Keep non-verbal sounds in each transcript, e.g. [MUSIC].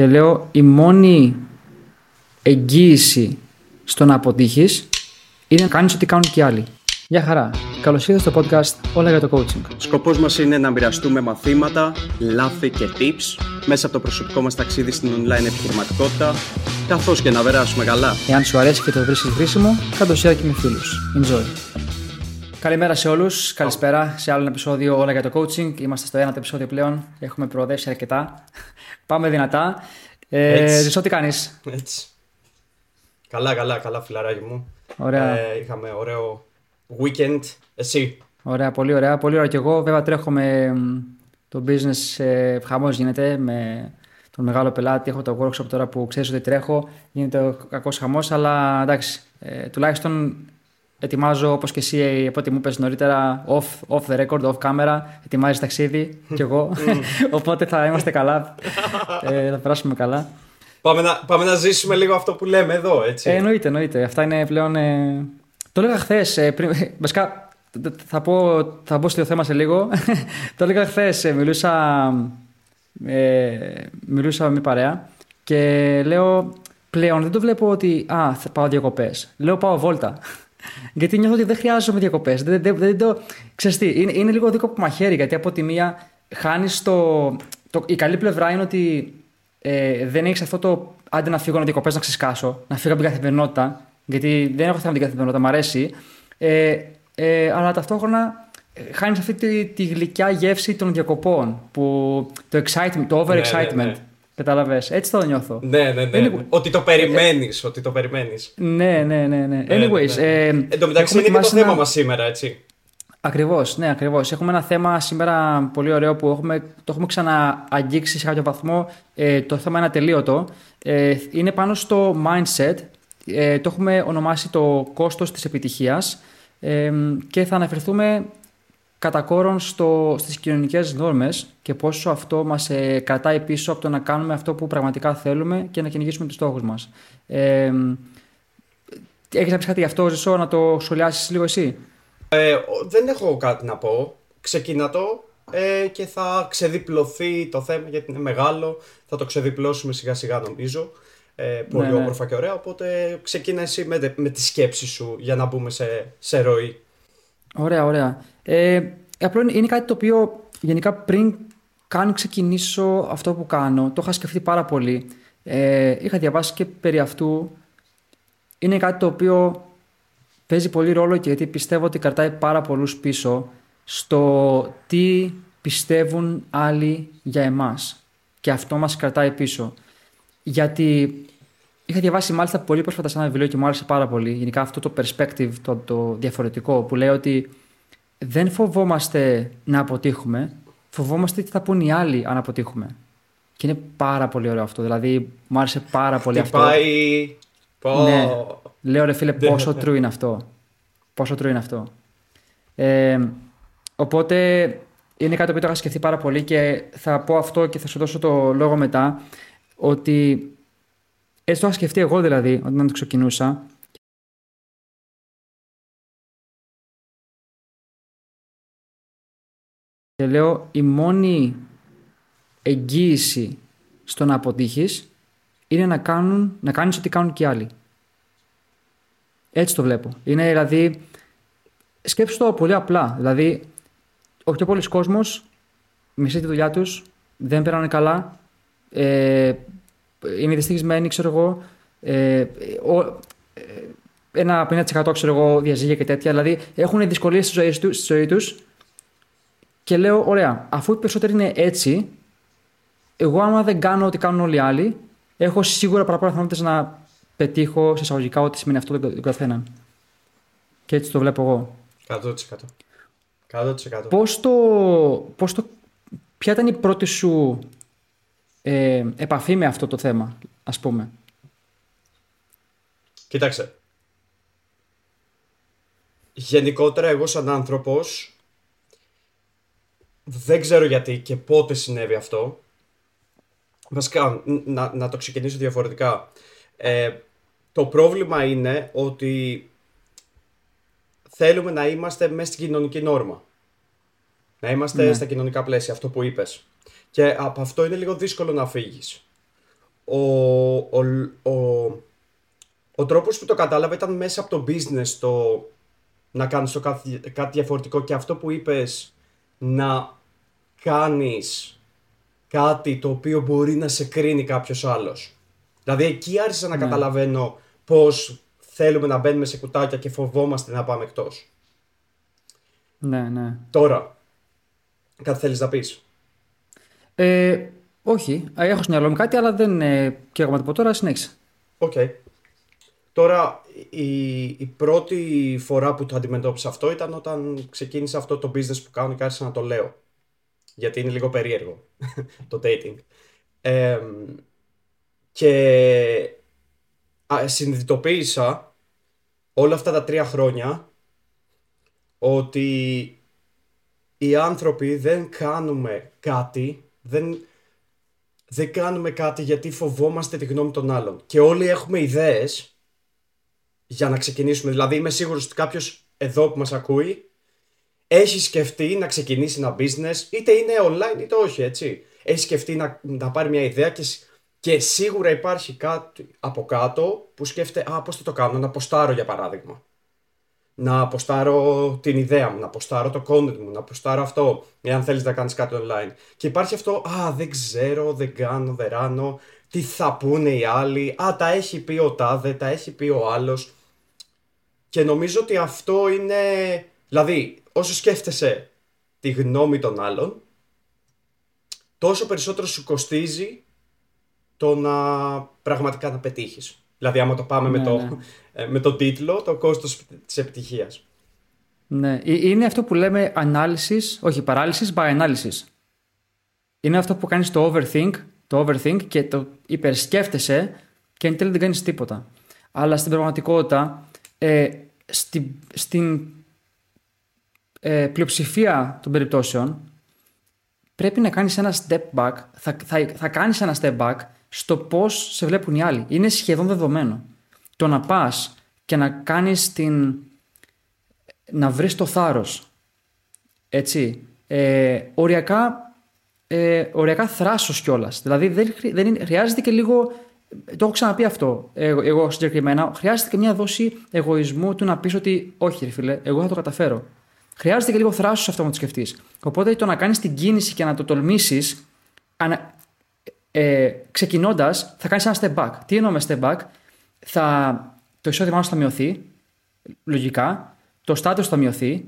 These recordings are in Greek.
Και λέω η μόνη εγγύηση στο να αποτύχεις είναι να κάνεις ό,τι κάνουν και οι άλλοι. Γεια χαρά. Καλώς ήρθατε στο podcast Όλα για το Coaching. Σκοπός μας είναι να μοιραστούμε μαθήματα, λάθη και tips μέσα από το προσωπικό μας ταξίδι στην online επιχειρηματικότητα καθώς και να περάσουμε καλά. Εάν σου αρέσει και το βρίσκεις χρήσιμο, κάτω share και με φίλους. Enjoy. Καλημέρα σε όλους. Καλησπέρα σε άλλο ένα επεισόδιο Όλα για το Coaching. Είμαστε στο ένατο επεισόδιο πλέον. Έχουμε προοδεύσει αρκετά. [LAUGHS] Πάμε δυνατά. Ε, Ζησό, τι κάνεις; Έτσι. Καλά, καλά, καλά, φιλαράκι μου. Ωραία. Ε, είχαμε ωραίο weekend. Εσύ; Ωραία, πολύ ωραία. Πολύ ωραία και εγώ. Βέβαια τρέχω με το business. Ε, Χαμός γίνεται με τον μεγάλο πελάτη. Έχω το workshop τώρα που ξέρεις ότι τρέχω. Γίνεται ο κακός χαμός, αλλά εντάξει. Ε, τουλάχιστον ετοιμάζω όπως και εσύ από ό,τι μου είπες νωρίτερα off, off the record, off camera. Ετοιμάζεις ταξίδι κι εγώ. Οπότε θα είμαστε καλά. ε, θα περάσουμε καλά. Πάμε να, πάμε να ζήσουμε λίγο αυτό που λέμε εδώ, έτσι. Ε, εννοείται, εννοείται. Αυτά είναι πλέον. Ε... Το έλεγα χθες. Ε, πριν... Βασικά θα, πω, θα μπω στο θέμα σε λίγο. [LAUGHS] το έλεγα χθες. Ε, μιλούσα, ε, μιλούσα με μια παρέα και λέω πλέον δεν το βλέπω ότι α, θα πάω διακοπές. Λέω πάω βόλτα. Γιατί νιώθω ότι δεν χρειάζομαι διακοπές. Δεν, δεν, δεν, το... Ξέρεις τι, είναι, είναι λίγο δίκοπο μαχαίρι γιατί από τη μία χάνεις το, το. Η καλή πλευρά είναι ότι ε, δεν έχεις αυτό το άντε να φύγω να διακοπές να ξεσκάσω, να φύγω από την καθημερινότητα. Γιατί δεν έχω θέμα με την καθημερινότητα, μου αρέσει. Ε, ε, αλλά ταυτόχρονα ε, χάνεις αυτή τη, τη γλυκιά γεύση των διακοπών. Που, το excitement, το over excitement. Ναι, ναι, ναι. Κατάλαβες. Έτσι το νιώθω. Ναι, ναι, ναι. Ότι το περιμένεις. ότι το περιμένεις. Ναι, ναι, ναι. ναι. Anyways. Ε, Εν τω μεταξύ είναι και το θέμα μας σήμερα, έτσι. Ακριβώς, ναι, ακριβώς. Έχουμε ένα θέμα σήμερα πολύ ωραίο που έχουμε, το έχουμε ξανααγγίξει σε κάποιο βαθμό. Ε, το θέμα είναι ατελείωτο. Ε, είναι πάνω στο mindset. Ε, το έχουμε ονομάσει το κόστος της επιτυχίας ε, και θα αναφερθούμε κατά κόρον στο, στις κοινωνικές νόρμες και πόσο αυτό μας ε, κρατάει πίσω από το να κάνουμε αυτό που πραγματικά θέλουμε και να κυνηγήσουμε τους στόχους μας. Ε, έχεις να πεις κάτι γι' αυτό, Ζησό, να το σχολιάσεις λίγο εσύ; Ε, δεν έχω κάτι να πω. Ξεκίνα το ε, και θα ξεδιπλωθεί το θέμα γιατί είναι μεγάλο. Θα το ξεδιπλώσουμε σιγά σιγά νομίζω. Ε, πολύ ναι, ναι. όμορφα και ωραία. Οπότε ξεκίνα εσύ με, με τη σκέψη σου για να μπούμε σε, σε ροή. Ωραία, ωραία. Ε, απλό είναι κάτι το οποίο γενικά πριν καν ξεκινήσω αυτό που κάνω, το είχα σκεφτεί πάρα πολύ. Ε, είχα διαβάσει και περί αυτού. Είναι κάτι το οποίο παίζει πολύ ρόλο και γιατί πιστεύω ότι κρατάει πάρα πολλούς πίσω στο τι πιστεύουν άλλοι για εμάς. Και αυτό μας κρατάει πίσω. Γιατί είχα διαβάσει μάλιστα πολύ πρόσφατα σε ένα βιβλίο και μου άρεσε πάρα πολύ. Γενικά αυτό το perspective, το, το διαφορετικό, που λέει ότι δεν φοβόμαστε να αποτύχουμε, φοβόμαστε τι θα πούν οι άλλοι αν αποτύχουμε. Και είναι πάρα πολύ ωραίο αυτό. Δηλαδή, μου άρεσε πάρα πολύ αυτό. Πάει. Ναι. Λέω ρε φίλε, ναι, πόσο ναι. true είναι αυτό. Πόσο true είναι αυτό. Ε, οπότε είναι κάτι που το είχα σκεφτεί πάρα πολύ και θα πω αυτό και θα σου δώσω το λόγο μετά. Ότι έτσι το είχα σκεφτεί εγώ δηλαδή όταν το ξεκινούσα. Και λέω η μόνη εγγύηση στο να αποτύχεις είναι να, κάνουν, να κάνεις ό,τι κάνουν και οι άλλοι. Έτσι το βλέπω. Είναι δηλαδή. Σκέψτε το πολύ απλά. Δηλαδή, ο πιο πολλοί κόσμος μισεί τη δουλειά τους, δεν περνάνε καλά, ε, είναι δυστυχισμένοι, ξέρω εγώ. Ε, ο, ε, ένα 50% ξέρω εγώ διαζύγια και τέτοια. Δηλαδή έχουν δυσκολίες στη ζωή, στη ζωή τους. Και λέω, ωραία, αφού οι περισσότεροι είναι έτσι, εγώ άμα δεν κάνω ό,τι κάνουν όλοι οι άλλοι, έχω σίγουρα παραπάνω πιθανότητες να πετύχω σε εισαγωγικά ό,τι σημαίνει αυτό τον καθέναν. Και έτσι το βλέπω εγώ. 100%. 100%. Πώς το, πώς το, ποια ήταν η πρώτη σου ε, επαφή με αυτό το θέμα, ας πούμε; Κοίταξε. Γενικότερα εγώ σαν άνθρωπος δεν ξέρω γιατί και πότε συνέβη αυτό. Βασικά, να, να το ξεκινήσω διαφορετικά. Ε, το πρόβλημα είναι ότι θέλουμε να είμαστε μέσα στην κοινωνική νόρμα. Να είμαστε ναι. στα κοινωνικά πλαίσια, αυτό που είπες. Και από αυτό είναι λίγο δύσκολο να φύγεις. ο, ο, ο, ο τρόπος που το κατάλαβε ήταν μέσα από το business το να κάνεις το κάτι, κάτι διαφορετικό και αυτό που είπες να κάνεις κάτι το οποίο μπορεί να σε κρίνει κάποιος άλλος. Δηλαδή εκεί άρχισα να ναι. καταλαβαίνω πώς θέλουμε να μπαίνουμε σε κουτάκια και φοβόμαστε να πάμε εκτός. Ναι, ναι. Τώρα, κάτι θέλεις να πεις; Ε, όχι, έχω στο μυαλό μου κάτι, αλλά δεν ε, καίγομαι τίποτα τώρα, συνέχισε. Ok. Okay. Τώρα, η, η πρώτη φορά που το αντιμετώπισα αυτό ήταν όταν ξεκίνησα αυτό το business που κάνω και άρχισα να το λέω. Γιατί είναι λίγο περίεργο [LAUGHS] το dating. Ε, και συνειδητοποίησα όλα αυτά τα τρία χρόνια ότι οι άνθρωποι δεν κάνουμε κάτι, δεν, δεν κάνουμε κάτι γιατί φοβόμαστε τη γνώμη των άλλων. Και όλοι έχουμε ιδέες για να ξεκινήσουμε. Δηλαδή είμαι σίγουρος ότι κάποιος εδώ που μας ακούει έχει σκεφτεί να ξεκινήσει ένα business, είτε είναι online είτε όχι, έτσι. Έχει σκεφτεί να, να πάρει μια ιδέα και και σίγουρα υπάρχει κάτι από κάτω που σκέφτεται, α, πώς θα το κάνω, να ποστάρω για παράδειγμα. Να αποστάρω την ιδέα μου, να αποστάρω το content μου, να αποστάρω αυτό, εάν θέλεις να κάνεις κάτι online. Και υπάρχει αυτό, α, δεν ξέρω, δεν κάνω, δεν ράνω, τι θα πούνε οι άλλοι, α, τα έχει πει ο τάδε, τα έχει πει ο άλλος. Και νομίζω ότι αυτό είναι, δηλαδή, όσο σκέφτεσαι τη γνώμη των άλλων, τόσο περισσότερο σου κοστίζει το να πραγματικά να πετύχεις. Δηλαδή, άμα το πάμε με, ναι, το, ναι. Ε, με το τίτλο, το κόστος της επιτυχίας. Ναι, ε, είναι αυτό που λέμε analysis, όχι paralysis by analysis. Είναι αυτό που κάνεις το overthink, το overthink και το υπερσκέφτεσαι και εν τέλει δεν κάνεις τίποτα. Αλλά στην πραγματικότητα, ε, στην, στην ε, πλειοψηφία των περιπτώσεων, πρέπει να κάνεις ένα step back, θα, θα, θα κάνεις ένα step back στο πώς σε βλέπουν οι άλλοι. Είναι σχεδόν δεδομένο. Το να πας και να κάνεις την. να βρεις το θάρρος. Έτσι. Ε, οριακά, ε, οριακά θράσος κιόλας. Δηλαδή δεν, δεν είναι, χρειάζεται και λίγο. Το έχω ξαναπεί αυτό εγώ, εγώ συγκεκριμένα. Χρειάζεται και μια δόση εγωισμού του να πεις ότι όχι, ρε φίλε, εγώ θα το καταφέρω. Χρειάζεται και λίγο θράσος αυτό να το σκεφτείς. Οπότε το να κάνεις την κίνηση και να το τολμήσεις, ε, ξεκινώντας, θα κάνεις ένα step back. Τι εννοώ με step back, θα, το εισόδημά σου θα μειωθεί, λογικά, το status θα μειωθεί.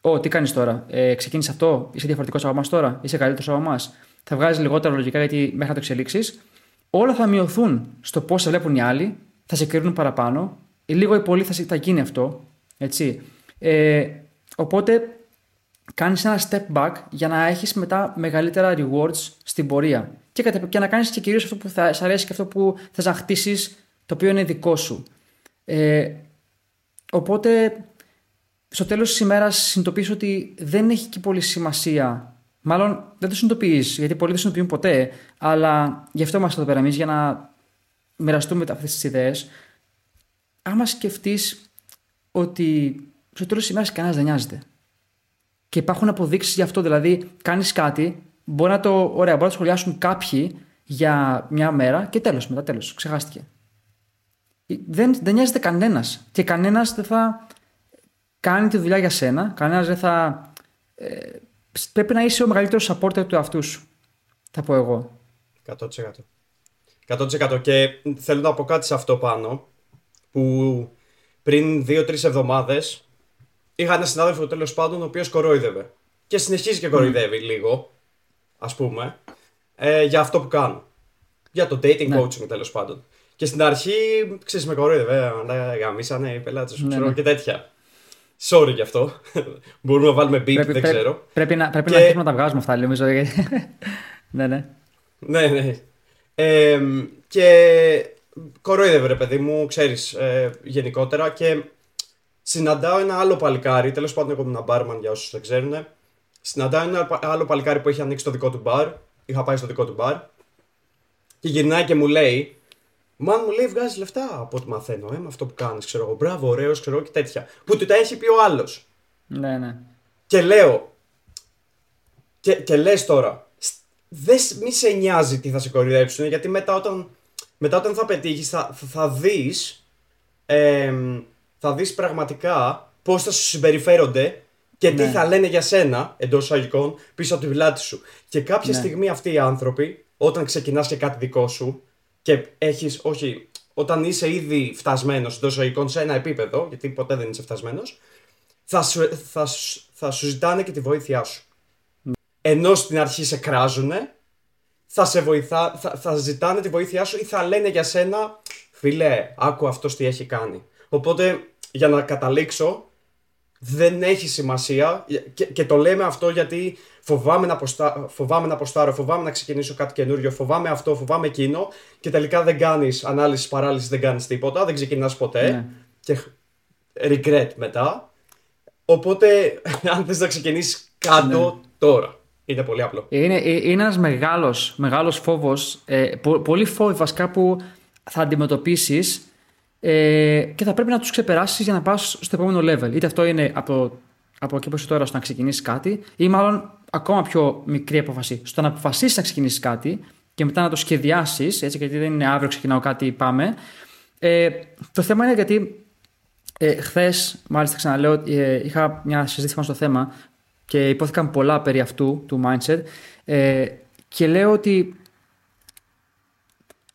Ω, τι κάνεις τώρα, ε, ξεκίνησες αυτό, είσαι διαφορετικός από εμάς τώρα, είσαι καλύτερος από εμάς; Θα βγάζεις λιγότερο λογικά γιατί μέχρι να το εξελίξεις. Όλα θα μειωθούν στο πώς σε βλέπουν οι άλλοι, θα σε κρίνουν παραπάνω. Λίγο ή πολύ θα, θα γίνει αυτό. Έτσι. Ε, οπότε κάνεις ένα step back για να έχεις μετά μεγαλύτερα rewards στην πορεία και, και να κάνεις και κυρίως αυτό που θα σ' αρέσει και αυτό που θες να χτίσεις, το οποίο είναι δικό σου. Ε, οπότε, στο τέλος της ημέρας συνειδητοποιείς ότι δεν έχει και πολύ σημασία. Μάλλον δεν το συνειδητοποιείς, γιατί πολλοί δεν συνειδητοποιούν ποτέ, αλλά γι' αυτό είμαστε εδώ πέρα εμείς, για να μοιραστούμε αυτές τις ιδέες. Άμα σκεφτείς ότι στο τέλο τη ημέρα κανένας δεν νοιάζεται. Και υπάρχουν αποδείξεις γι' αυτό. Δηλαδή, κάνεις κάτι Μπορεί να το, ωραία, μπορεί να το σχολιάσουν κάποιοι για μια μέρα και τέλος μετά, τέλος. Ξεχάστηκε. Δεν, δεν νοιάζεται κανένας. Και κανένας δεν θα κάνει τη δουλειά για σένα. Κανένας δεν θα. Ε, πρέπει να είσαι ο μεγαλύτερος supporter του εαυτού σου. Θα πω εγώ. 100%. 100% και θέλω να πω κάτι σε αυτό πάνω που πριν 2-3 εβδομάδες είχα ένα συνάδελφο τέλος πάντων ο οποίος κορόιδευε. Και συνεχίζει και κοροϊδεύει λίγο ας πούμε, ε, για αυτό που κάνω. Για το dating ναι. coaching τέλος πάντων. Και στην αρχή, ξέρεις, με κοροϊδεύε, βέβαια, γαμίσανε οι πελάτες σου, ναι, ξέρω ναι. και τέτοια. Sorry γι' αυτό. [LAUGHS] Μπορούμε να βάλουμε beat, πρέπει, δεν ξέρω. Πρέπει, να, πρέπει και... να αρχίσουμε να τα βγάζουμε αυτά, νομίζω. [LAUGHS] ναι, ναι. Ναι, ναι. Ε, και κοροϊδεύε, ρε παιδί μου, ξέρεις, ε, γενικότερα. Και συναντάω ένα άλλο παλικάρι, τέλος πάντων, εγώ ήμουν μπάρμαν για όσους δεν ξέρουν. Συναντάει ένα άλλο παλικάρι που έχει ανοίξει το δικό του μπαρ. Είχα πάει στο δικό του μπαρ. Και γυρνάει και μου λέει, Μαν μου λέει βγάζεις λεφτά από ό,τι μαθαίνω, ε, με αυτό που κάνεις. Ξέρω εγώ, μπράβο, ωραίος, ξέρω και τέτοια. Που του τα έχει πει ο άλλος. Ναι, ναι. Και λέω. Και, και λες τώρα, δεν μη σε νοιάζει τι θα σε κορυδέψουν, γιατί μετά όταν, μετά όταν θα πετύχεις θα, θα δεις θα δεις πραγματικά πώς θα σου συμπεριφέρονται και τι ναι. θα λένε για σένα εντός εισαγωγικών πίσω από τη πλάτη σου. Και κάποια ναι. στιγμή αυτοί οι άνθρωποι, όταν ξεκινάς και κάτι δικό σου και έχεις, όχι, όταν είσαι ήδη φτασμένος εντός εισαγωγικών σε ένα επίπεδο, γιατί ποτέ δεν είσαι φτασμένος, θα σου, θα, θα σου ζητάνε και τη βοήθειά σου. Ναι. Ενώ στην αρχή σε κράζουνε, θα, σε βοηθά, θα, θα ζητάνε τη βοήθειά σου ή θα λένε για σένα, φίλε, άκου αυτός τι έχει κάνει. Οπότε, για να καταλήξω, δεν έχει σημασία και, και το λέμε αυτό γιατί φοβάμαι να, posτα, φοβάμαι να ποστάρω, φοβάμαι να ξεκινήσω κάτι καινούριο, φοβάμαι αυτό, φοβάμαι εκείνο και τελικά δεν κάνεις ανάλυση παράλυση, δεν κάνεις τίποτα, δεν ξεκινάς ποτέ ναι. και regret μετά. Οπότε, [LAUGHS] αν θες να ξεκινήσεις, κάτω ναι. τώρα. Είναι πολύ απλό. Είναι, ε, είναι ένας μεγάλος, μεγάλος φόβος, ε, πο, πολύ φόβοι βασικά που θα αντιμετωπίσεις ε, και θα πρέπει να τους ξεπεράσεις για να πας στο επόμενο level. Είτε αυτό είναι από, από εκεί που είσαι τώρα στο να ξεκινήσεις κάτι, ή μάλλον ακόμα πιο μικρή απόφαση. Στο να αποφασίσεις να ξεκινήσεις κάτι και μετά να το σχεδιάσεις, έτσι, γιατί δεν είναι αύριο ξεκινάω κάτι, πάμε. Ε, το θέμα είναι γιατί ε, χθες, μάλιστα ξαναλέω, ε, είχα μια συζήτηση στο θέμα και υπόθηκαν πολλά περί αυτού του mindset. Ε, και λέω ότι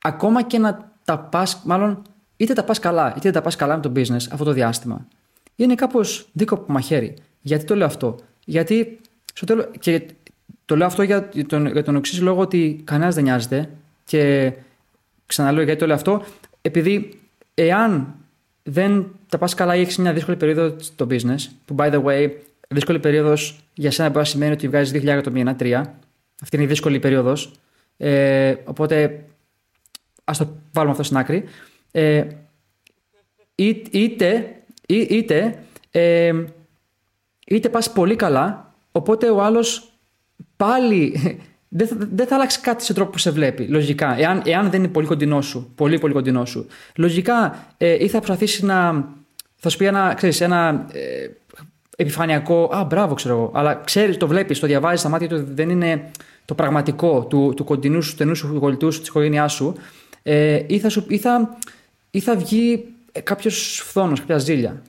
ακόμα και να τα πας, μάλλον είτε τα πας καλά, είτε δεν τα πας καλά με το business αυτό το διάστημα. Είναι κάπως δίκοπο μαχαίρι. Γιατί το λέω αυτό, Γιατί στο τέλο. Και το λέω αυτό για τον, για τον εξής λόγο ότι κανένας δεν νοιάζεται. Και ξαναλέω γιατί το λέω αυτό, επειδή εάν δεν τα πας καλά ή έχεις μια δύσκολη περίοδο στο business, που by the way, δύσκολη περίοδος για σένα μπορεί να σημαίνει ότι βγάζεις 2.000 ευρώ το μήνα, 3. Αυτή είναι η δύσκολη περίοδος. Ε, οπότε ας το βάλουμε αυτό στην άκρη. Ε, είτε, είτε, ε, είτε πας πολύ καλά, οπότε ο άλλος πάλι [LAUGHS] δεν θα, δεν θα αλλάξει κάτι σε τρόπο που σε βλέπει, λογικά. Εάν, εάν δεν είναι πολύ κοντινό σου, πολύ πολύ κοντινό σου. Λογικά ε, ή θα προσπαθήσει να, θα σου πει ένα, ξέρεις, ένα ε, επιφανειακό, α, μπράβο ξέρω εγώ, αλλά ξέρεις, το βλέπεις, το διαβάζεις στα μάτια του, δεν είναι το πραγματικό του, του κοντινού σου, στενού σου, γολιτού σου, της οικογένειάς σου, ε, ή θα, σου, ή θα ή θα βγει ε, κάποιος φθόνος, κάποια ζήλια.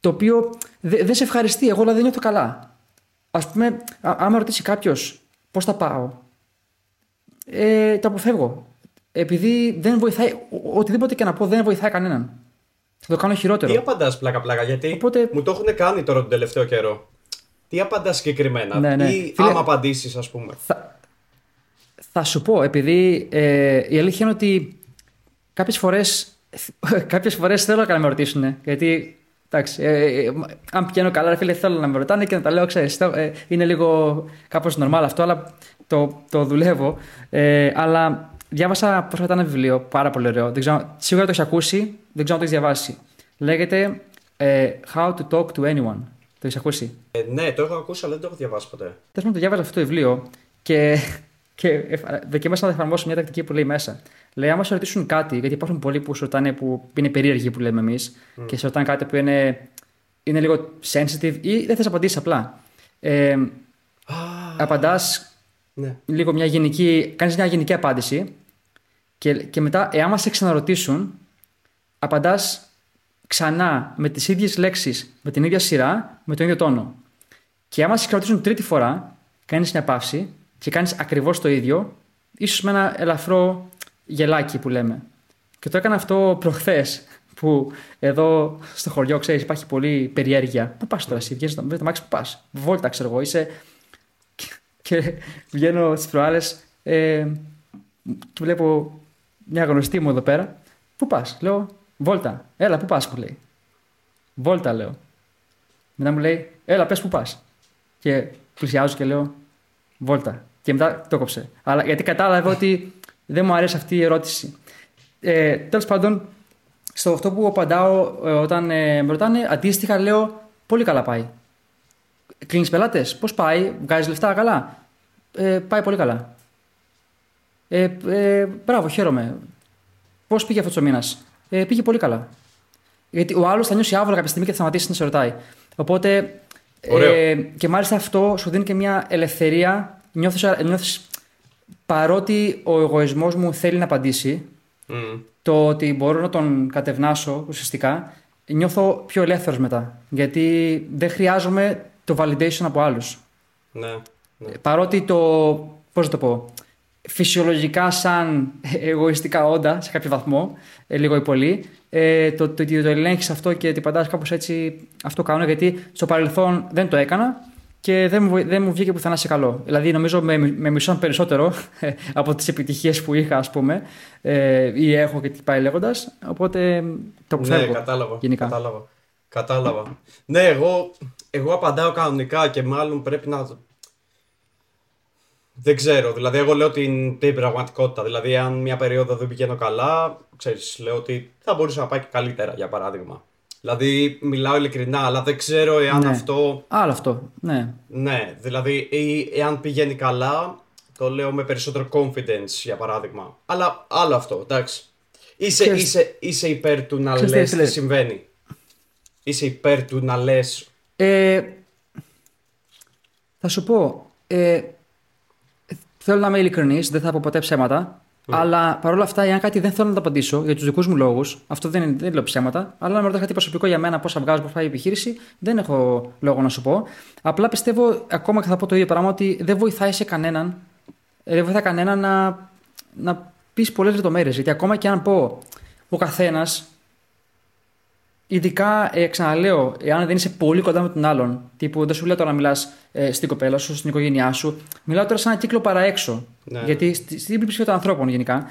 Το οποίο δεν σε ευχαριστεί. Εγώ δηλαδή δεν νιώθω καλά. Α πούμε, άμα ρωτήσει κάποιος πώς θα πάω, ε, το αποφεύγω. Επειδή δεν βοηθάει, οτιδήποτε και να πω δεν βοηθάει κανέναν. Θα το κάνω χειρότερο. Τι απαντάς πλάκα-πλάκα, γιατί Οπότε... μου το έχουν κάνει τώρα τον τελευταίο καιρό. Τι απαντάς συγκεκριμένα, ναι, ναι. ή Φίλε, άμα απαντήσεις, ας πούμε; Θα, θα σου πω, επειδή ε, η αλήθεια είναι ότι κάποιες φορές [LAUGHS] κάποιες φορές θέλω να με ρωτήσουν. Γιατί εντάξει, ε, ε, αν πηγαίνω καλά, ρε φίλε, θέλω να με ρωτάνε και να τα λέω, ξέρεις. Ε, είναι λίγο κάπως normal αυτό, αλλά το, το δουλεύω. Ε, αλλά διάβασα πρόσφατα ένα βιβλίο, πάρα πολύ ωραίο. Δεν ξέρω, σίγουρα το έχεις ακούσει, δεν ξέρω αν το έχεις διαβάσει. Λέγεται ε, How to Talk to Anyone. Το έχεις ακούσει; Ε, ναι, το έχω ακούσει, αλλά δεν το έχω διαβάσει ποτέ. Τέλο πάντων, το διάβαζα αυτό το βιβλίο και, και δοκίμασα να εφαρμόσω μια τακτική που λέει μέσα. Λέει, άμα σε ρωτήσουν κάτι, γιατί υπάρχουν πολλοί που σου ρωτάνε που είναι περίεργοι που λέμε εμείς mm. και σε ρωτάνε κάτι που είναι, είναι λίγο sensitive ή δεν θες απαντήσεις απλά. Ε, ah. Απαντάς ναι. λίγο μια γενική, κάνεις μια γενική απάντηση και, και μετά, εάν μα σε ξαναρωτήσουν, απαντάς ξανά με τις ίδιες λέξεις, με την ίδια σειρά, με τον ίδιο τόνο. Και άμα σε ξαναρωτήσουν τρίτη φορά, κάνεις μια παύση και κάνεις ακριβώς το ίδιο, ίσως με ένα ελαφρό γελάκι που λέμε. Και το έκανα αυτό προχθές. Που εδώ στο χωριό, ξέρεις, υπάρχει πολύ περιέργεια. Πού πας τώρα, εσύ βγαίνει το μάξι που πας; Βόλτα, ξέρω εγώ, είσαι. Και, βγαίνω στις προάλλες ε, και βλέπω μια γνωστή μου εδώ πέρα. Πού πας, λέω, Βόλτα. Έλα, πού πας, μου λέει. Βόλτα, λέω. Μετά μου λέει, Έλα, πες πού πας. Και πλησιάζω και λέω, Βόλτα. Και μετά το κόψε. Αλλά γιατί κατάλαβε ότι δεν μου αρέσει αυτή η ερώτηση. Ε, Τέλος πάντων, στο αυτό που απαντάω ε, όταν ε, με ρωτάνε, αντίστοιχα λέω πολύ καλά πάει. Κλείνεις πελάτες, πώς πάει, βγάζεις λεφτά; Καλά. Ε, πάει πολύ καλά. Ε, ε, μπράβο, χαίρομαι. Πώς πήγε αυτός ο μήνας, ε, Πήγε πολύ καλά. Γιατί ο άλλος θα νιώσει άβολα κάποια στιγμή και θα σταματήσει να σε ρωτάει. Οπότε. Ε, και μάλιστα αυτό σου δίνει και μια ελευθερία. Νιώθεις, νιώθεις παρότι ο εγωισμός μου θέλει να απαντήσει, το ότι μπορώ να τον κατευνάσω ουσιαστικά, νιώθω πιο ελεύθερος μετά. Γιατί δεν χρειάζομαι το validation από άλλους. Ναι, ναι. Παρότι το, πώς να το πω, φυσιολογικά σαν εγωιστικά όντα σε κάποιο βαθμό, ε, λίγο ή πολύ, ε, το, το, το, το ελέγχεις αυτό και την παντάς κάπως έτσι, αυτό κάνω γιατί στο παρελθόν δεν το έκανα και δεν μου, δεν μου βγήκε πουθενά σε καλό. Δηλαδή, νομίζω με, με μισόν περισσότερο ε, από τις επιτυχίες που είχα, ας πούμε, ε, ή έχω και τι πάει λέγοντας. Οπότε το αποφεύγω. Ναι, κατάλαβα. Γενικά. Κατάλαβα. κατάλαβα. ναι, εγώ, εγώ απαντάω κανονικά και μάλλον πρέπει να. Δεν ξέρω. Δηλαδή, εγώ λέω την, την πραγματικότητα. Δηλαδή, αν μια περίοδο δεν πηγαίνω καλά, ξέρεις, λέω ότι θα μπορούσε να πάει και καλύτερα, για παράδειγμα. Δηλαδή, μιλάω ειλικρινά, αλλά δεν ξέρω εάν Ναι. αυτό. Άλλο αυτό. Ναι. Ναι, δηλαδή, ή εάν πηγαίνει καλά, το λέω με περισσότερο confidence, για παράδειγμα. Αλλά άλλο αυτό, εντάξει. Είσαι, Ξέρεις- είσαι, είσαι υπέρ του να Ξέρεις τι, λες τι φίλε. συμβαίνει. Είσαι υπέρ του να λες Ε, θα σου πω. Ε, θέλω να είμαι ειλικρινής, δεν θα πω ποτέ ψέματα. Αλλά παρόλα αυτά, εάν κάτι δεν θέλω να το απαντήσω για τους δικούς μου λόγους, αυτό δεν, είναι, δεν λέω ψέματα, αλλά αν με ρωτά κάτι προσωπικό για μένα, πόσα βγάζω, πώς πάει η επιχείρηση, δεν έχω λόγο να σου πω. Απλά πιστεύω, ακόμα και θα πω το ίδιο πράγμα, ότι δεν βοηθάει σε κανέναν, ε, δεν βοηθάει κανέναν να, να πεις πολλές λεπτομέρειες. Γιατί ακόμα και αν πω ο καθένας Ειδικά, ε, ξαναλέω, εάν δεν είσαι πολύ κοντά με τον άλλον, τύπου δεν σου λέω τώρα να μιλάς ε, στην κοπέλα σου, στην οικογένειά σου, μιλάω τώρα σε ένα κύκλο παραέξω. Ναι. Γιατί στη- στην πλειοψηφία των ανθρώπων γενικά,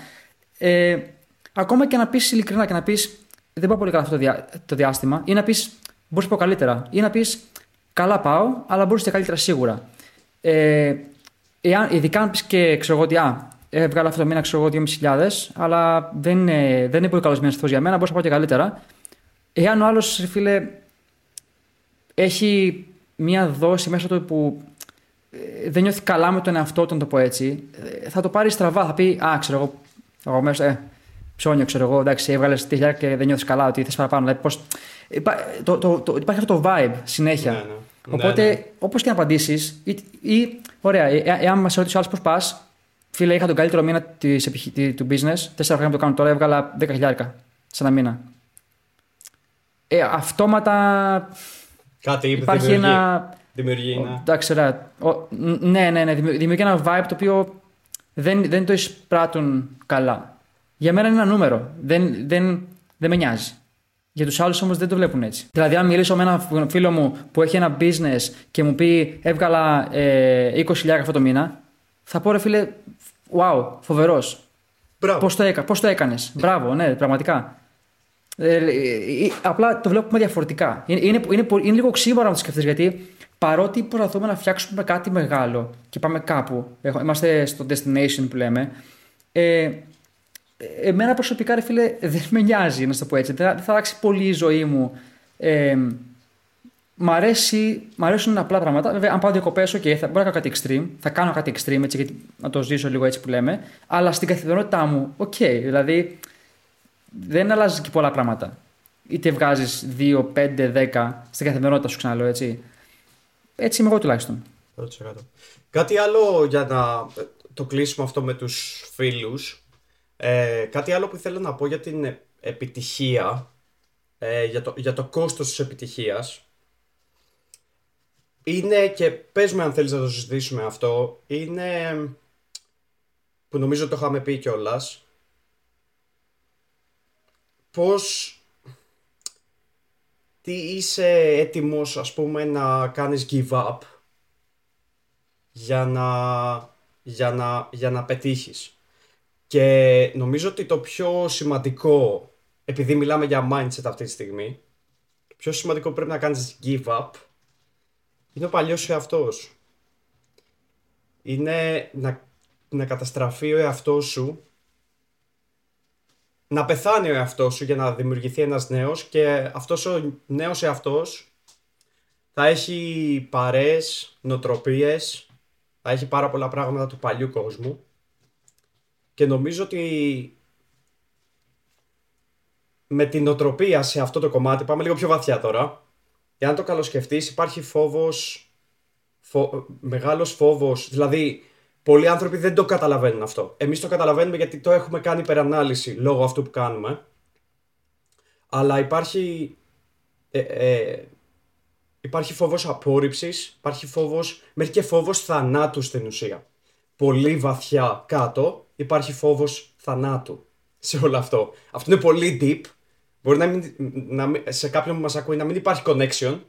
ε, ακόμα και να πεις ειλικρινά και να πεις Δεν πάω πολύ καλά αυτό το, διά, το διάστημα, ή να πεις Μπορείς να πω καλύτερα, ή να πεις Καλά πάω, αλλά μπορείς και καλύτερα σίγουρα. Ε, εάν, ειδικά αν πεις και ξέρω εγώ ότι α, έβγαλα αυτό το μήνα ξέρω εγώ 2.500, αλλά δεν είναι, δεν είναι πολύ καλός μήνας αυτός για μένα, μπορείς να πάω και καλύτερα. Εάν ο άλλος, φίλε, έχει μία δόση μέσα του που ε, δεν νιώθει καλά με τον εαυτό του, να το πω έτσι, ε, θα το πάρει στραβά. Θα πει, Α, ξέρω εγώ, εγώ μέσα, ε, ψώνιο, ξέρω εγώ, εντάξει, έβγαλες τη χιλιάρικα και δεν νιώθεις καλά, ότι θε παραπάνω. Δηλαδή, πώς, υπά- το, το, το, υπάρχει αυτό το vibe συνέχεια. Ναι, ναι. Οπότε, Ναι, ναι. όπως και να απαντήσεις, ή, ή, ωραία, ε, ε, εάν μας ρωτήσει ο άλλος πώς πας, φίλε, είχα τον καλύτερο μήνα της, επιχει- τη- του business, τέσσερα χρόνια που το κάνω τώρα, έβγαλα 10 χιλιάρικα σε ένα μήνα. Ε, αυτόματα Κάτι είπε, υπάρχει δημιουργεί. ένα. Δημιουργεί, ναι. Εντάξει, ωραία. Ο- ν- Ναι, ναι, ναι. δημιου- Δημιουργεί ένα vibe το οποίο δεν, δεν το εισπράττουν καλά. Για μένα είναι ένα νούμερο. Δεν, δεν, δεν με νοιάζει. Για τους άλλους όμως δεν το βλέπουν έτσι. Δηλαδή, αν μιλήσω με έναν φίλο μου που έχει ένα business και μου πει έβγαλα ε, 20.000 αυτό το μήνα, θα πω ρε φίλε, wow, φοβερός. Μπράβο. Πώς το, έκα, πώς το έκανες; Μπράβο, ναι, πραγματικά. Ε, ε, ε, απλά το βλέπουμε διαφορετικά. Είναι, είναι, είναι, πολύ- είναι λίγο οξύμορο να το σκεφτείς γιατί παρότι προσπαθούμε να φτιάξουμε κάτι μεγάλο και πάμε κάπου, έχω- είμαστε στο destination που λέμε, ε, εμένα προσωπικά ρε φίλε [LAUGHS] δεν με νοιάζει να σου το πω έτσι. Δεν θα, δεν θα αλλάξει πολύ η ζωή μου. Ε, Μ' αρέσει, μ' αρέσουν απλά πράγματα. Βέβαια, αν πάω διακοπές, OK, θα μπορώ να κάνω κάτι extreme. Θα κάνω κάτι extreme έτσι, γιατί να το ζήσω λίγο έτσι που λέμε. Αλλά στην καθημερινότητά μου, OK. Δηλαδή, δεν αλλάζει και πολλά πράγματα. Είτε βγάζεις 2, 5, 10 στην καθημερινότητα σου, ξαναλέω έτσι. Έτσι είμαι εγώ τουλάχιστον. 100%. Κάτι άλλο για να ε, το κλείσουμε αυτό με τους φίλους. Ε, κάτι άλλο που θέλω να πω για την ε, επιτυχία, ε, για, το, για το κόστος της επιτυχίας. Είναι και πες με αν θέλεις να το συζητήσουμε αυτό, είναι που νομίζω το είχαμε πει κιόλας. Πώς τι είσαι έτοιμος ας πούμε να κάνεις give up για να, για να, για να πετύχεις; Και νομίζω ότι το πιο σημαντικό, επειδή μιλάμε για mindset αυτή τη στιγμή, το πιο σημαντικό που πρέπει να κάνεις give up είναι ο παλιός σου εαυτός. Είναι να, να καταστραφεί ο εαυτός σου, να πεθάνει ο εαυτός σου για να δημιουργηθεί ένας νέος και αυτός ο νέος εαυτός θα έχει παρές, νοτροπίες, θα έχει πάρα πολλά πράγματα του παλιού κόσμου. Και νομίζω ότι με την νοτροπία σε αυτό το κομμάτι, πάμε λίγο πιο βαθιά τώρα, εάν το καλοσκεφτείς υπάρχει φόβος, φο... μεγάλος φόβος, δηλαδή Πολλοί άνθρωποι δεν το καταλαβαίνουν αυτό. Εμείς το καταλαβαίνουμε γιατί το έχουμε κάνει υπερανάλυση λόγω αυτού που κάνουμε. Αλλά υπάρχει, ε, ε, υπάρχει φόβος απόρριψης, υπάρχει φόβος, μέχρι και φόβος θανάτου στην ουσία. Πολύ βαθιά κάτω υπάρχει φόβος θανάτου σε όλο αυτό. Αυτό είναι πολύ deep. Μπορεί να, μην, να σε κάποιον που μας ακούει να μην υπάρχει connection,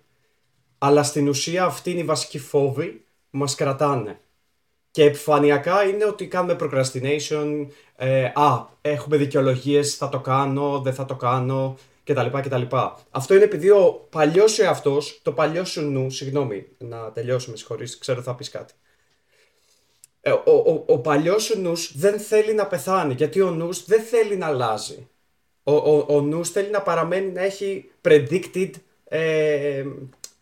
αλλά στην ουσία αυτή είναι η βασική φόβη που μας κρατάνε. Και επιφανειακά είναι ότι κάνουμε procrastination, ε, α, έχουμε δικαιολογίες, θα το κάνω, δεν θα το κάνω, κτλ. κτλ. Αυτό είναι επειδή ο παλιός σου εαυτός, το παλιό σου νου, συγγνώμη, να τελειώσουμε, συγχωρείς, ξέρω θα πεις κάτι. Ε, ο, ο, ο παλιός σου νους δεν θέλει να πεθάνει, γιατί ο νους δεν θέλει να αλλάζει. Ο, ο, ο νους θέλει να παραμένει να έχει predicted, ε,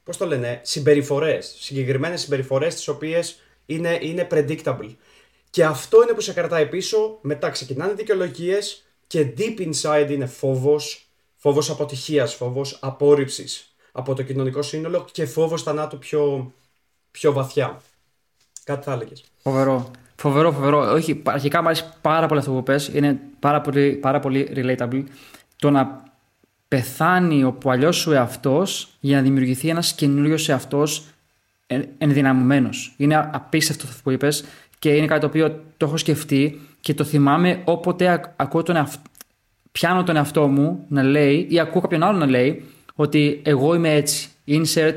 πώς το λένε, συμπεριφορές, συγκεκριμένες συμπεριφορές τις οποίες είναι, είναι predictable. Και αυτό είναι που σε κρατάει πίσω, μετά ξεκινάνε δικαιολογίες και deep inside είναι φόβος, φόβος αποτυχίας, φόβος απόρριψης από το κοινωνικό σύνολο και φόβος θανάτου πιο, πιο βαθιά. Κάτι θα έλεγες. Φοβερό. Φοβερό, φοβερό. Όχι, αρχικά μου αρέσει πάρα πολύ αυτό που πες. Είναι πάρα πολύ, πάρα πολύ relatable. Το να πεθάνει ο παλιό σου εαυτός για να δημιουργηθεί ένας καινούριο εαυτός ενδυναμωμένος. Είναι απίστευτο αυτό που είπες και είναι κάτι το οποίο το έχω σκεφτεί και το θυμάμαι όποτε ακούω τον εαυτό. Πιάνω τον εαυτό μου να λέει ή ακούω κάποιον άλλο να λέει ότι εγώ είμαι έτσι. Insert,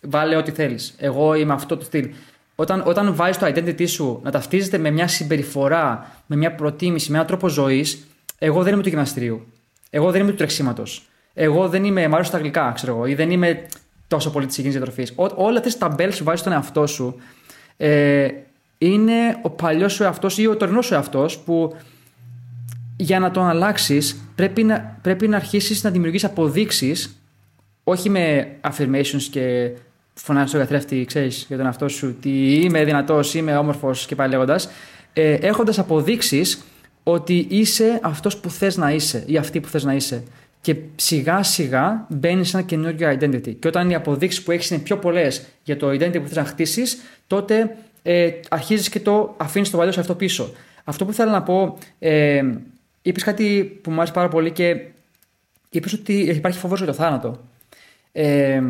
βάλε ό,τι θέλεις. Εγώ είμαι αυτό το στυλ. Όταν, όταν βάζεις το identity σου να ταυτίζεται με μια συμπεριφορά, με μια προτίμηση, με έναν τρόπο ζωής, εγώ δεν είμαι του γυμναστηρίου. Εγώ δεν είμαι του τρεξίματος. Εγώ δεν είμαι, μ' στα αγγλικά, ξέρω εγώ, ή δεν είμαι τόσο πολύ τη υγιεινή διατροφή. Όλα αυτές τις ταμπέλες που βάζεις στον εαυτό σου ε, είναι ο παλιός σου εαυτός ή ο τωρινός σου εαυτός που για να τον αλλάξεις πρέπει να, πρέπει να αρχίσεις να δημιουργείς αποδείξεις, όχι με affirmations και φωνάζεις στο καθρέφτη, ξέρεις για τον εαυτό σου ότι είμαι δυνατός, είμαι όμορφος και πάλι λέγοντας, ε, έχοντας αποδείξεις ότι είσαι αυτός που θες να είσαι ή αυτή που θες να είσαι και σιγά σιγά μπαίνεις σε ένα καινούργιο identity. Και όταν οι αποδείξεις που έχεις είναι πιο πολλές για το identity που θες να χτίσεις, τότε ε, αρχίζεις και το αφήνεις το παλιό σε αυτό πίσω. Αυτό που θέλω να πω, ε, είπες κάτι που μου άρεσε πάρα πολύ και είπες ότι υπάρχει φόβος για το θάνατο. Ε,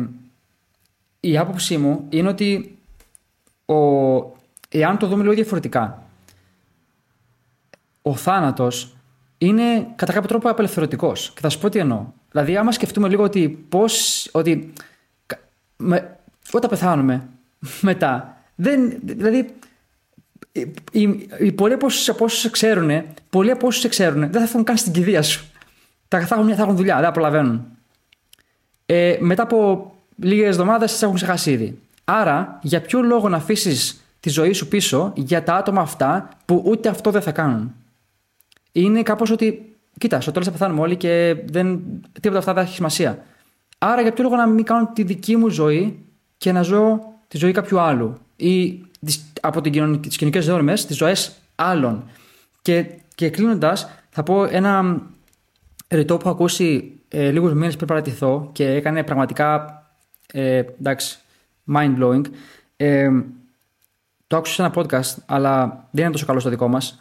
η άποψή μου είναι ότι ο, εάν το δούμε λίγο διαφορετικά, ο θάνατος είναι κατά κάποιο τρόπο απελευθερωτικός. Και θα σου πω τι εννοώ. Δηλαδή, άμα σκεφτούμε λίγο ότι πώς. Ότι. Με, όταν πεθάνουμε [LAUGHS] μετά. Δεν, δηλαδή, οι, οι, πολλοί από όσους σε ξέρουν, πολλοί από όσους σε ξέρουν, δεν θα έρθουν καν στην κηδεία σου. [LAUGHS] Θα, θα, έχουν, θα έχουν δουλειά, δεν απολαβαίνουν. Ε, μετά από λίγες εβδομάδες σε έχουν ξεχάσει ήδη. Άρα, για ποιο λόγο να αφήσεις τη ζωή σου πίσω για τα άτομα αυτά που ούτε αυτό δεν θα κάνουν; Είναι κάπως ότι, κοίτα, στο τέλος θα πεθάνουμε όλοι και δεν, τίποτα αυτά δεν έχει σημασία. Άρα, για ποιο λόγο να μην κάνω τη δική μου ζωή και να ζω τη ζωή κάποιου άλλου ή από τις κοινωνικές δόρμε τις ζωές άλλων. Και, και κλείνοντας, θα πω ένα ρητό που έχω ακούσει ε, λίγους μήνες πριν παρατηθώ και έκανε πραγματικά ε, εντάξει, mind blowing. Ε, το άκουσα σε ένα podcast, αλλά δεν είναι τόσο καλό στο δικό μας.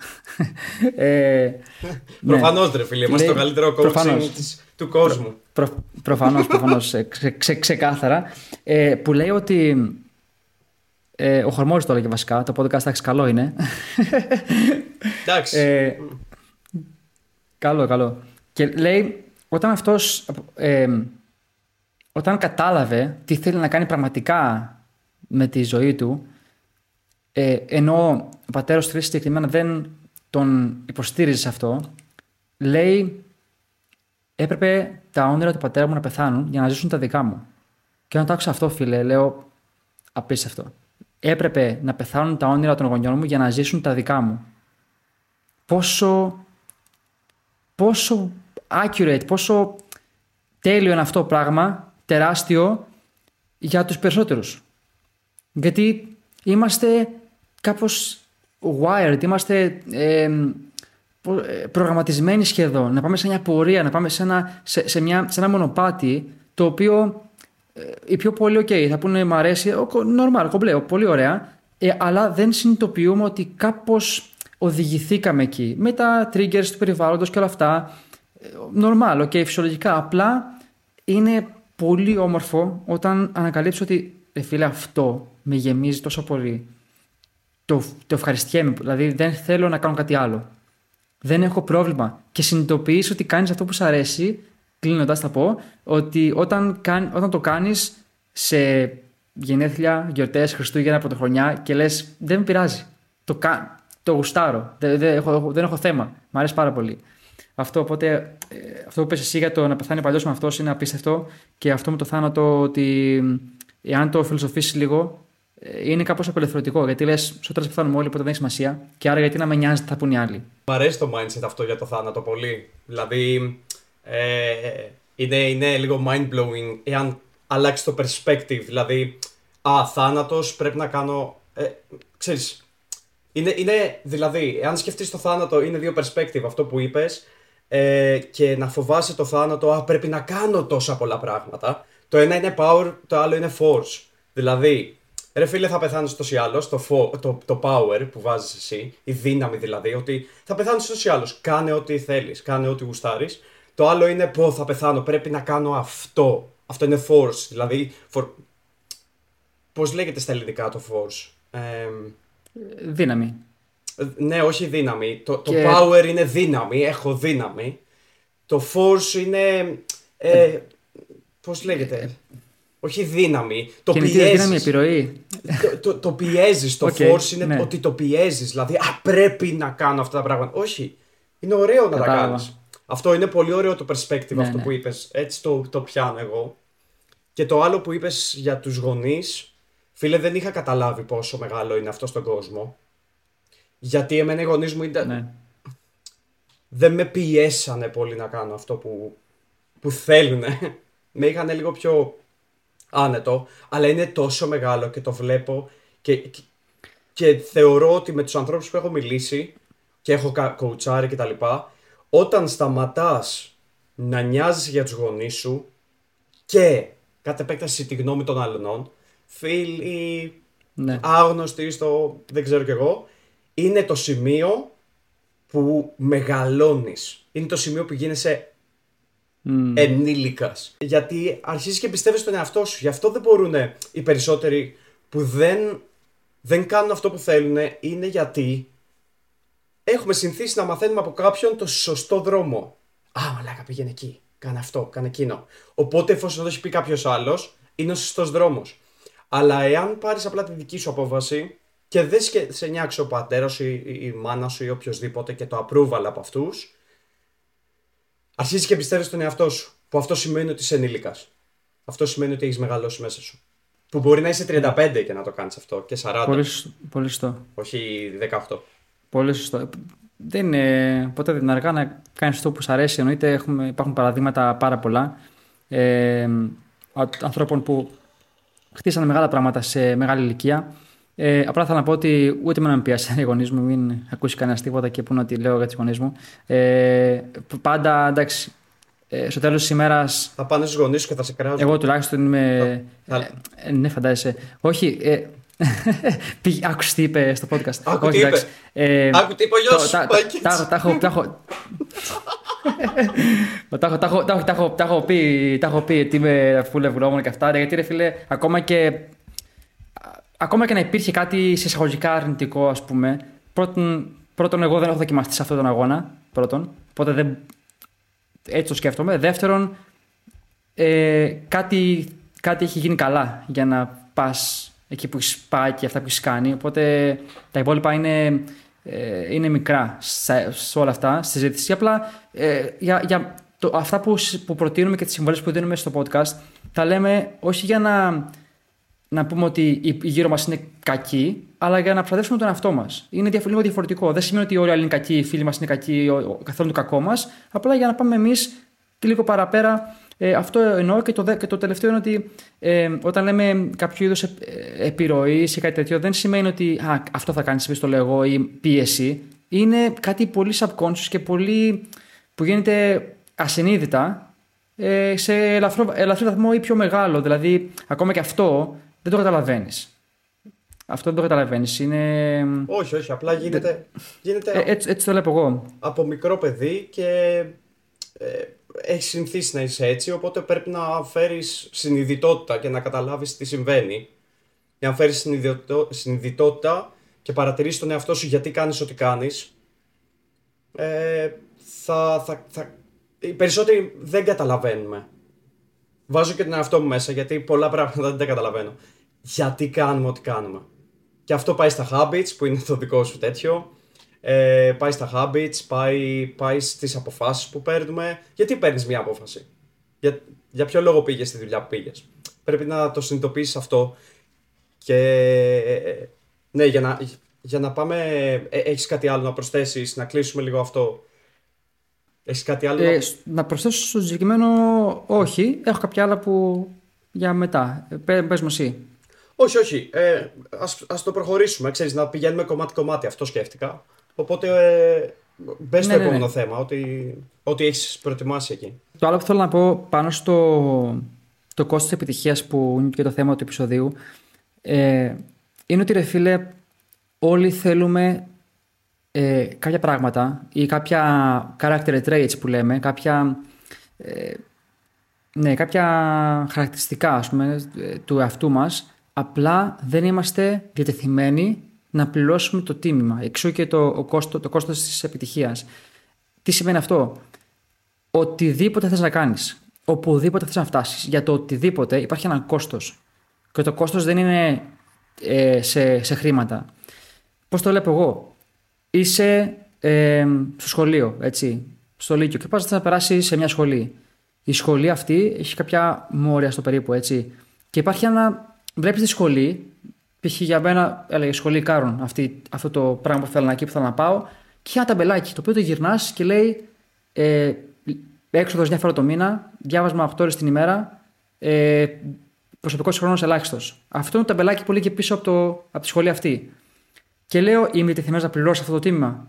ε, ναι. Προφανώς, ρε φίλε, είμαστε το καλύτερο coaching του κόσμου. Προ, προ, προφανώς, προφανώς, ε, ξε, ξεκάθαρα. Ε, που λέει ότι. Ε, ο Χορμόρης το έλεγε βασικά. Το podcast εντάξει, καλό είναι. Εντάξει. Ε, καλό, καλό. Και λέει, όταν αυτός. Ε, όταν κατάλαβε τι θέλει να κάνει πραγματικά με τη ζωή του, ε, ενώ ο πατέρας του συγκεκριμένα δεν τον υποστήριζε σε αυτό, λέει έπρεπε τα όνειρα του πατέρα μου να πεθάνουν για να ζήσουν τα δικά μου. Και όταν το άκουσα αυτό, φίλε, λέω απίστευτο. Έπρεπε να πεθάνουν τα όνειρα των γονιών μου για να ζήσουν τα δικά μου. Πόσο, πόσο accurate, πόσο τέλειο είναι αυτό το πράγμα, τεράστιο για τους περισσότερους. Γιατί είμαστε κάπως wired, είμαστε ε, προγραμματισμένοι σχεδόν, να πάμε σε μια πορεία, να πάμε σε ένα, σε, μια, σε ένα μονοπάτι το οποίο ε, οι πιο πολλοί, ok, θα πούνε μ' αρέσει, normal, κομπλέ, πολύ ωραία. ε, αλλά δεν συνειδητοποιούμε ότι κάπως οδηγηθήκαμε εκεί. Με τα triggers του περιβάλλοντος και όλα αυτά, νορμάλ, και φυσιολογικά. Απλά είναι πολύ όμορφο όταν ανακαλύψω ότι ε, φίλε αυτό με γεμίζει τόσο πολύ. Το, το ευχαριστιέμαι, δηλαδή δεν θέλω να κάνω κάτι άλλο. Δεν έχω πρόβλημα. Και συνειδητοποιείς ότι κάνεις αυτό που σου αρέσει, κλείνοντας θα πω, ότι όταν, όταν το κάνεις σε γενέθλια, γιορτές, Χριστούγεννα, Πρωτοχρονιά και λες, δεν με πειράζει. Το, κα... το γουστάρω. Δεν, δεν, έχω, δεν έχω θέμα. Μ' αρέσει πάρα πολύ. Αυτό, οπότε, ε, αυτό που πες εσύ για το να πεθάνει παλιός με αυτός είναι απίστευτο και αυτό με το θάνατο ότι εάν το φιλοσοφήσεις λίγο ε, είναι κάπως απελευθερωτικό. Γιατί λες, στο τέλο πεθάνουμε όλοι, οπότε δεν έχει σημασία. Και άρα γιατί να με νοιάζει τι θα πούνε οι άλλοι. Μ' αρέσει το mindset αυτό για το θάνατο πολύ. Δηλαδή, ε, είναι, είναι λίγο mind blowing εάν αλλάξει το perspective. Δηλαδή, α, θάνατος, πρέπει να κάνω... Ε, ξέρεις, είναι, είναι, δηλαδή, αν σκεφτείς το θάνατο, είναι δύο perspective αυτό που είπες ε, και να φοβάσαι το θάνατο, α, πρέπει να κάνω τόσα πολλά πράγματα. Το ένα είναι power, το άλλο είναι force. Δηλαδή, ρε φίλε θα πεθάνεις τόσο ή άλλως, το, το, το power που βάζεις εσύ, η δύναμη δηλαδή, ότι θα πεθάνεις τόσο ή άλλως, κάνε ό,τι θέλεις, κάνε ό,τι γουστάρεις. Το άλλο είναι πω θα πεθάνω, πρέπει να κάνω αυτό. Αυτό είναι force, δηλαδή for, Πώς λέγεται στα ελληνικά το force; δύναμη. Ναι, όχι δύναμη. Το, το power είναι δύναμη. Έχω δύναμη. Το force είναι... Ε, ε πώς λέγεται; Ε, όχι δύναμη. Το πιέζεις. δύναμη επιρροή. Το, το, το πιέζεις. Το [LAUGHS] force είναι ναι. ότι το πιέζεις. Δηλαδή, α, πρέπει να κάνω αυτά τα πράγματα. Όχι. Είναι ωραίο να τα κάνεις. Αυτό είναι πολύ ωραίο το perspective ναι, αυτό ναι. που είπες. Έτσι το, το πιάνω εγώ. Και το άλλο που είπες για τους γονείς Φίλε, δεν είχα καταλάβει πόσο μεγάλο είναι αυτό στον κόσμο. Γιατί εμένα οι γονείς μου ήταν. Ναι. Δεν με πιέσανε πολύ να κάνω αυτό που, που θέλουν. [LAUGHS] με είχαν λίγο πιο άνετο. Αλλά είναι τόσο μεγάλο και το βλέπω και, και, θεωρώ ότι με τους ανθρώπους που έχω μιλήσει και έχω κοουτσάρει και τα λοιπά, όταν σταματάς να νοιάζεις για τους γονείς σου και κατ' επέκταση τη γνώμη των άλλων, φίλοι, ναι. άγνωστοι στο δεν ξέρω κι εγώ, είναι το σημείο που μεγαλώνεις. Είναι το σημείο που γίνεσαι mm. ενήλικας. Γιατί αρχίζεις και πιστεύεις στον εαυτό σου. Γι' αυτό δεν μπορούν οι περισσότεροι που δεν, δεν κάνουν αυτό που θέλουν είναι γιατί έχουμε συνηθίσει να μαθαίνουμε από κάποιον το σωστό δρόμο. Α, μαλάκα πήγαινε εκεί. Κάνε αυτό, κάνε εκείνο. Οπότε εφόσον το έχει πει κάποιος άλλος, είναι ο σωστός δρόμος. Αλλά εάν πάρεις απλά τη δική σου απόφαση και δεν σε νιάξει ο πατέρας σου ή η μάνα σου ή οποιοδήποτε και το approval από αυτούς, αρχίζει και πιστεύεις στον εαυτό σου. Που αυτό σημαίνει ότι είσαι ενήλικας. Αυτό σημαίνει ότι έχεις μεγαλώσει μέσα σου. Που μπορεί να είσαι 35 και να το κάνεις αυτό και 40. Πολύ, πολύ σωστό. Όχι 18. Πολύ σωστό. Δεν είναι ποτέ δεν είναι αργά να κάνεις αυτό που σου αρέσει. Εννοείται έχουμε, υπάρχουν παραδείγματα πάρα πολλά ε, ανθρώπων που χτίσανε μεγάλα πράγματα σε μεγάλη ηλικία. Ε, απλά θα να πω ότι ούτε με να με πιάσει [LAUGHS] οι γονείς μου, μην ακούσει κανένας τίποτα και πούνε ότι λέω για τους γονείς μου. Ε, πάντα εντάξει, ε, στο τέλος της ημέρας. Θα πάνε στους γονείς και θα σε κράζουν. Εγώ τουλάχιστον είμαι. Θα... Ε, ναι, φαντάζεσαι. Όχι. Ε, [LAUGHS] Άκουσε τι είπε στο podcast. Άκου τι είπε. Ε, Άκου τι είπε ο γιος σου. Τα έχω τα έχω πει, τα έχω πει ότι είμαι full ευγνώμων και αυτά. Γιατί ρε φίλε, ακόμα και, ακόμα και να υπήρχε κάτι σε εισαγωγικά αρνητικό, ας πούμε. Πρώτον, πρώτον, εγώ δεν έχω δοκιμαστεί σε αυτόν τον αγώνα. Πρώτον. Οπότε δεν. Έτσι το σκέφτομαι. Δεύτερον, ε, κάτι, κάτι έχει γίνει καλά για να πας εκεί που έχεις πάει και αυτά που έχεις κάνει. Οπότε τα υπόλοιπα είναι ε, είναι μικρά σε, όλα αυτά στη συζήτηση. Απλά ε, για, για το, αυτά που, που προτείνουμε και τις συμβολές που δίνουμε στο podcast, τα λέμε όχι για να, να πούμε ότι οι γύρω μας είναι κακοί, αλλά για να προστατεύσουμε τον εαυτό μας. Είναι λίγο διαφορετικό. Δεν σημαίνει ότι όλοι οι άλλοι είναι κακοί, οι φίλοι μας είναι κακοί, καθόλου το κακό μας. Απλά για να πάμε εμείς και λίγο παραπέρα ε, αυτό εννοώ και το, και το τελευταίο είναι ότι ε, όταν λέμε κάποιο είδου ε, επιρροή ή κάτι τέτοιο, δεν σημαίνει ότι α, αυτό θα κάνει, το λέω ή πίεση. Είναι κάτι πολύ subconscious και πολύ που γίνεται ασυνείδητα ε, σε ελαφρύ, βαθμό ή πιο μεγάλο. Δηλαδή, ακόμα και αυτό δεν το καταλαβαίνεις. Αυτό δεν το καταλαβαίνεις. Είναι... Όχι, όχι. Απλά γίνεται. γίνεται ε, έτσι, έτσι το βλέπω εγώ. Από μικρό παιδί και ε, έχεις συνηθίσει να είσαι έτσι. Οπότε πρέπει να φέρεις συνειδητότητα και να καταλάβεις τι συμβαίνει. Για να φέρεις συνειδητότητα και παρατηρήσεις τον εαυτό σου γιατί κάνεις ό,τι κάνεις. Ε, θα, θα, θα, οι περισσότεροι δεν καταλαβαίνουμε. Βάζω και τον εαυτό μου μέσα γιατί πολλά πράγματα δεν τα καταλαβαίνω. Γιατί κάνουμε ό,τι κάνουμε. Και αυτό πάει στα habits που είναι το δικό σου τέτοιο. Ε, πάει στα habits, πάει, πάει στις αποφάσεις που παίρνουμε. Γιατί παίρνεις μια απόφαση; Για, για ποιο λόγο πήγες στη δουλειά που πήγες; Πρέπει να το συνειδητοποιήσεις αυτό. Και ναι, για να, για να πάμε, ε, έχεις κάτι άλλο να προσθέσεις, να κλείσουμε λίγο αυτό; Έχεις κάτι άλλο ε, να... να προσθέσω στο συγκεκριμένο όχι. Έχω κάποια άλλα που για μετά. Ε, πες μου εσύ. Όχι, όχι. Ε, ας, ας το προχωρήσουμε. Ξέρεις, να πηγαίνουμε κομμάτι-κομμάτι. Αυτό σκέφτηκα. Οπότε ε, μπες ναι, στο ναι, επόμενο ναι. θέμα. Ό,τι, ό,τι έχεις προετοιμάσει εκεί. Το άλλο που θέλω να πω πάνω στο το κόστος επιτυχίας που είναι και το θέμα του επεισοδίου ε, είναι ότι ρε φίλε όλοι θέλουμε ε, κάποια πράγματα ή κάποια character traits που λέμε, κάποια, ε, ναι, κάποια χαρακτηριστικά ας πούμε, ε, του εαυτού μας, απλά δεν είμαστε διατεθειμένοι να πληρώσουμε το τίμημα, εξού και το, κόστο, το κόστος της επιτυχίας. Τι σημαίνει αυτό; Οτιδήποτε θες να κάνεις, οπουδήποτε θες να φτάσεις, για το οτιδήποτε υπάρχει ένα κόστος. Και το κόστος δεν είναι ε, σε, σε χρήματα. Πώς το βλέπω εγώ; Είσαι ε, στο σχολείο, έτσι, στο Λύκειο και πας να περάσει σε μια σχολή. Η σχολή αυτή έχει κάποια μόρια στο περίπου, έτσι. Και υπάρχει ένα. Βλέπεις τη σχολή, π.χ. για μένα, έλεγε σχολή Κάρων, αυτή, αυτό το πράγμα που θέλω να εκεί που θέλω να πάω, και έχει ένα ταμπελάκι το οποίο το γυρνάς και λέει ε, έξοδος μια φορά το μήνα, διάβασμα 8 ώρες την ημέρα, ε, προσωπικός χρόνος ελάχιστος. Αυτό είναι το ταμπελάκι που λέει και πίσω από, το, από τη σχολή αυτή. Και λέω, είμαι τεθειμένο να πληρώσω αυτό το τίμημα.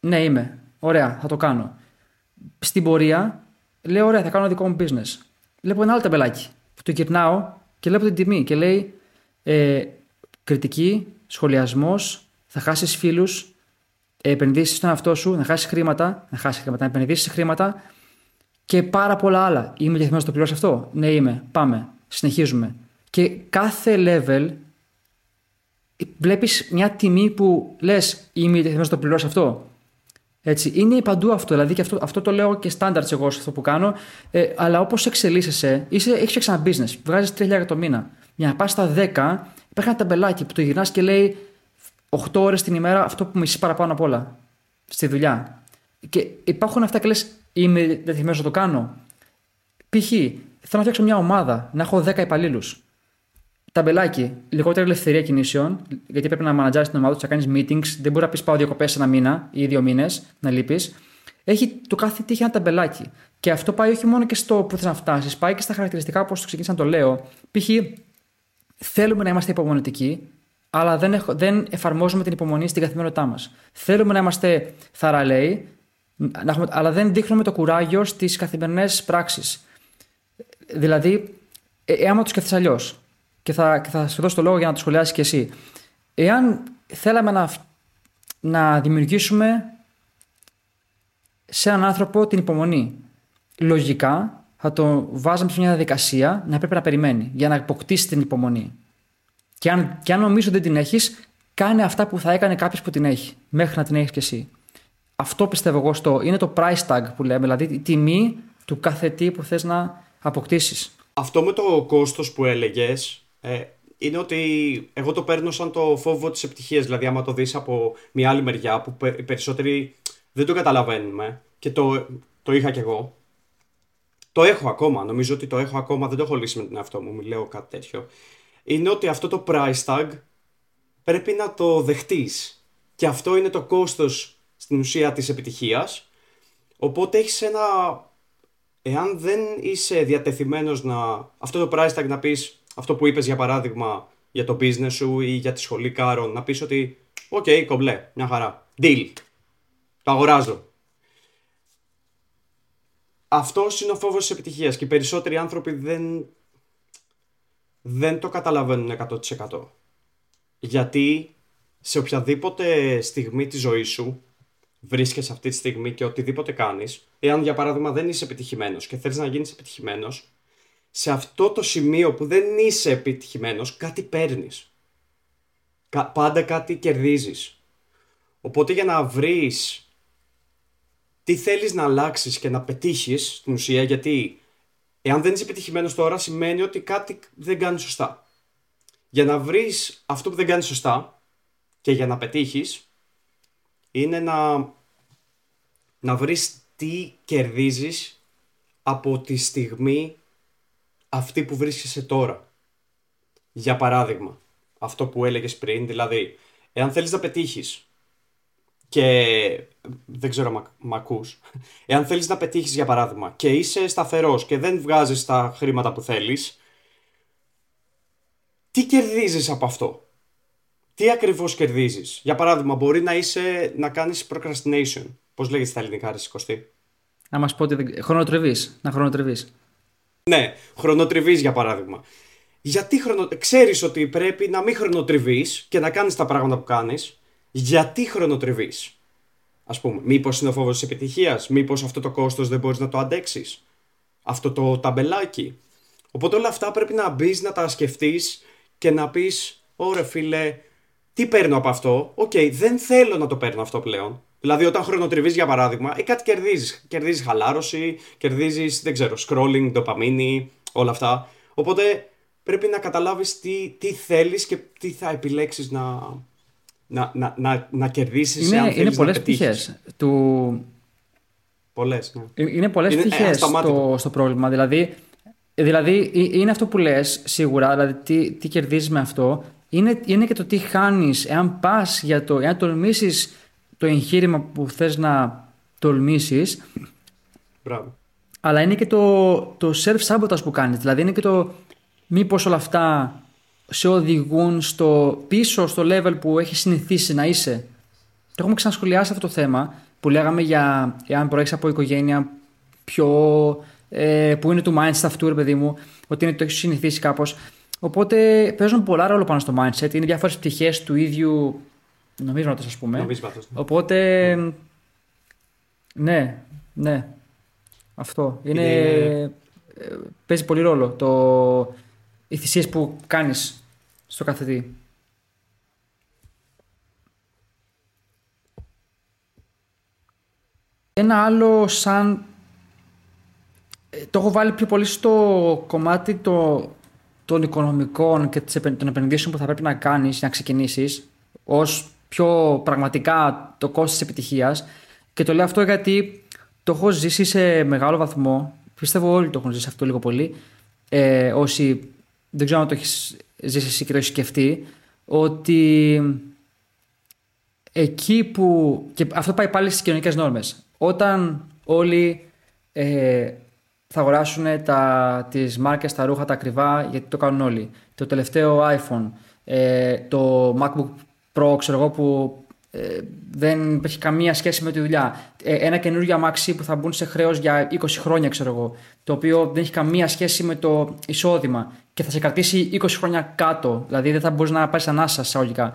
Ναι, είμαι. Ωραία, θα το κάνω. Στην πορεία, λέω, ωραία, θα κάνω δικό μου business. Βλέπω ένα άλλο ταμπελάκι που το γυρνάω και βλέπω την τιμή και λέει ε, κριτική, σχολιασμός, θα χάσεις φίλους, επενδύσεις στον εαυτό σου, να χάσεις χρήματα, να χάσεις χρήματα, να επενδύσεις χρήματα και πάρα πολλά άλλα. Είμαι διαθυμένο να το πληρώσω αυτό. Ναι, είμαι. Πάμε. Συνεχίζουμε. Και κάθε level βλέπεις μια τιμή που λες είμαι θέλω να το πληρώσω αυτό. Έτσι, είναι παντού αυτό, δηλαδή και αυτό, αυτό το λέω και standards εγώ σε αυτό που κάνω, ε, αλλά όπως εξελίσσεσαι, είσαι, έχεις ένα business, βγάζεις 3.000 το μήνα. Για να πας στα 10, υπάρχει ένα ταμπελάκι που το γυρνάς και λέει 8 ώρες την ημέρα αυτό που μισείς παραπάνω απ' όλα στη δουλειά. Και υπάρχουν αυτά και λες είμαι δεθειμένος να το κάνω. Π.χ. θέλω να φτιάξω μια ομάδα, να έχω 10 υπαλλήλους ταμπελάκι, λιγότερη ελευθερία κινήσεων, γιατί πρέπει να μανατζάρεις την ομάδα του, να κάνεις meetings, δεν μπορείς να πεις πάω διακοπέ ένα μήνα ή δύο μήνες να λείπεις. Έχει το κάθε τι έχει ένα ταμπελάκι. Και αυτό πάει όχι μόνο και στο που θες να φτάσεις, πάει και στα χαρακτηριστικά όπως το ξεκίνησα να το λέω. Π.χ. θέλουμε να είμαστε υπομονετικοί, αλλά δεν, δεν εφαρμόζουμε την υπομονή στην καθημερινότητά μας. Θέλουμε να είμαστε θαραλέοι, να έχουμε, αλλά δεν δείχνουμε το κουράγιο στις καθημερινές πράξεις. Δηλαδή, ε, άμα το σκεφτείς αλλιώς, και θα, και θα σου δώσω το λόγο για να το σχολιάσεις και εσύ. Εάν θέλαμε να, να δημιουργήσουμε σε έναν άνθρωπο την υπομονή, λογικά θα το βάζαμε σε μια διαδικασία να πρέπει να περιμένει για να αποκτήσει την υπομονή. Και αν, και αν νομίζω ότι δεν την έχεις, κάνε αυτά που θα έκανε κάποιος που την έχει, μέχρι να την έχεις κι εσύ. Αυτό πιστεύω εγώ στο. είναι το price tag που λέμε, δηλαδή η τιμή του κάθε τι που θες να αποκτήσεις. Αυτό με το κόστος που έλεγες ε, είναι ότι εγώ το παίρνω σαν το φόβο της επιτυχίας. Δηλαδή, άμα το δεις από μια άλλη μεριά που οι περισσότεροι δεν το καταλαβαίνουμε και το, το είχα κι εγώ. Το έχω ακόμα. Νομίζω ότι το έχω ακόμα. Δεν το έχω λύσει με τον εαυτό μου. Μιλάω κάτι τέτοιο. Είναι ότι αυτό το price tag πρέπει να το δεχτείς. Και αυτό είναι το κόστος στην ουσία της επιτυχίας. Οπότε έχεις ένα... Εάν δεν είσαι διατεθειμένος να... Αυτό το price tag να πεις αυτό που είπες για παράδειγμα για το business σου ή για τη σχολή Ικάρων, να πεις ότι ok, okay, κομπλέ, μια χαρά, deal, το αγοράζω. Αυτό είναι ο φόβος της επιτυχίας και οι περισσότεροι άνθρωποι δεν, δεν το καταλαβαίνουν 100%. Γιατί σε οποιαδήποτε στιγμή της ζωής σου βρίσκεσαι αυτή τη στιγμή και οτιδήποτε κάνεις, εάν για παράδειγμα δεν είσαι επιτυχημένος και θέλεις να γίνεις επιτυχημένος, σε αυτό το σημείο που δεν είσαι επιτυχημένος, κάτι παίρνεις. Πάντα κάτι κερδίζεις. Οπότε για να βρεις τι θέλεις να αλλάξεις και να πετύχεις στην ουσία, γιατί εάν δεν είσαι επιτυχημένος τώρα σημαίνει ότι κάτι δεν κάνεις σωστά. Για να βρεις αυτό που δεν κάνεις σωστά και για να πετύχεις, είναι να, να βρεις τι κερδίζεις από τη στιγμή αυτή που βρίσκεσαι τώρα. Για παράδειγμα, αυτό που έλεγες πριν, δηλαδή, εάν θέλεις να πετύχεις και δεν ξέρω μ' ακούς, [LAUGHS] εάν θέλεις να πετύχεις για παράδειγμα και είσαι σταθερός και δεν βγάζεις τα χρήματα που θέλεις, τι κερδίζεις από αυτό; Τι ακριβώς κερδίζεις; Για παράδειγμα, μπορεί να, είσαι, να κάνεις procrastination. Πώς λέγεται στα ελληνικά, ρε Κωστή; Να μας πω ότι χρονοτριβείς. Να χρονοτριβείς. Ναι, χρονοτριβείς για παράδειγμα. Γιατί χρονο... ξέρεις ότι πρέπει να μην χρονοτριβείς και να κάνεις τα πράγματα που κάνεις. Γιατί χρονοτριβείς. Ας πούμε, μήπως είναι ο φόβος της επιτυχίας, μήπως αυτό το κόστος δεν μπορείς να το αντέξεις. Αυτό το ταμπελάκι. Οπότε όλα αυτά πρέπει να μπεις να τα σκεφτείς και να πεις, ωραία φίλε, τι παίρνω από αυτό; Ok, okay, δεν θέλω να το παίρνω αυτό πλέον. Δηλαδή, όταν χρονοτριβείς, για παράδειγμα, ε, κάτι κερδίζεις. Κερδίζεις χαλάρωση, κερδίζεις, δεν ξέρω, scrolling, ντοπαμίνη, όλα αυτά. Οπότε πρέπει να καταλάβεις τι, τι θέλεις και τι θα επιλέξεις να, να, να, να, να κερδίσεις. Είναι, είναι πολλές πτυχές του. Πολλές. Ναι. Ε, είναι πολλές πτυχές στο, στο πρόβλημα. Δηλαδή, δηλαδή, είναι αυτό που λες σίγουρα, δηλαδή τι, τι κερδίζεις με αυτό. Είναι, είναι και το τι χάνεις εάν πας για το. εάν τολμήσεις το εγχείρημα που θες να τολμήσεις. Μπράβο. Αλλά είναι και το, το self-sabotage που κάνεις. Δηλαδή είναι και το μήπως όλα αυτά σε οδηγούν στο πίσω στο level που έχει συνηθίσει να είσαι. Το έχουμε ξανασχολιάσει αυτό το θέμα που λέγαμε για εάν προέρχεσαι από οικογένεια πιο ε, που είναι του mindset αυτού, ρε παιδί μου, ότι είναι, το έχεις συνηθίσει κάπως. Οπότε παίζουν πολλά ρόλο πάνω στο mindset. Είναι διάφορες πτυχές του ίδιου Νομίσματος ας πούμε. Νομίσματος. Ναι. Οπότε, ναι, ναι, αυτό. Είναι, είναι... Παίζει πολύ ρόλο το... οι θυσίες που κάνεις στο κάθε τι. Ένα άλλο σαν... Ε, το έχω βάλει πιο πολύ στο κομμάτι το, των οικονομικών και των επενδύσεων που θα πρέπει να κάνεις για να ξεκινήσεις ως πιο πραγματικά το κόστος της επιτυχίας. Και το λέω αυτό γιατί το έχω ζήσει σε μεγάλο βαθμό. Πιστεύω όλοι το έχουν ζήσει αυτό λίγο πολύ. Ε, όσοι δεν ξέρω αν το έχεις ζήσει εσύ και το έχεις σκεφτεί ότι εκεί που και αυτό πάει πάλι στις κοινωνικές νόρμες. Όταν όλοι ε, θα αγοράσουν τα, τις μάρκες, τα ρούχα, τα ακριβά γιατί το κάνουν όλοι. Το τελευταίο iPhone ε, το MacBook Pro, ξέρω εγώ, που ε, δεν έχει καμία σχέση με τη δουλειά. Ε, ένα καινούργιο αμάξι που θα μπουν σε χρέος για 20 χρόνια, ξέρω εγώ, το οποίο δεν έχει καμία σχέση με το εισόδημα και θα σε κρατήσει 20 χρόνια κάτω. Δηλαδή δεν θα μπορείς να πάρεις ανάσα εισαγωγικά.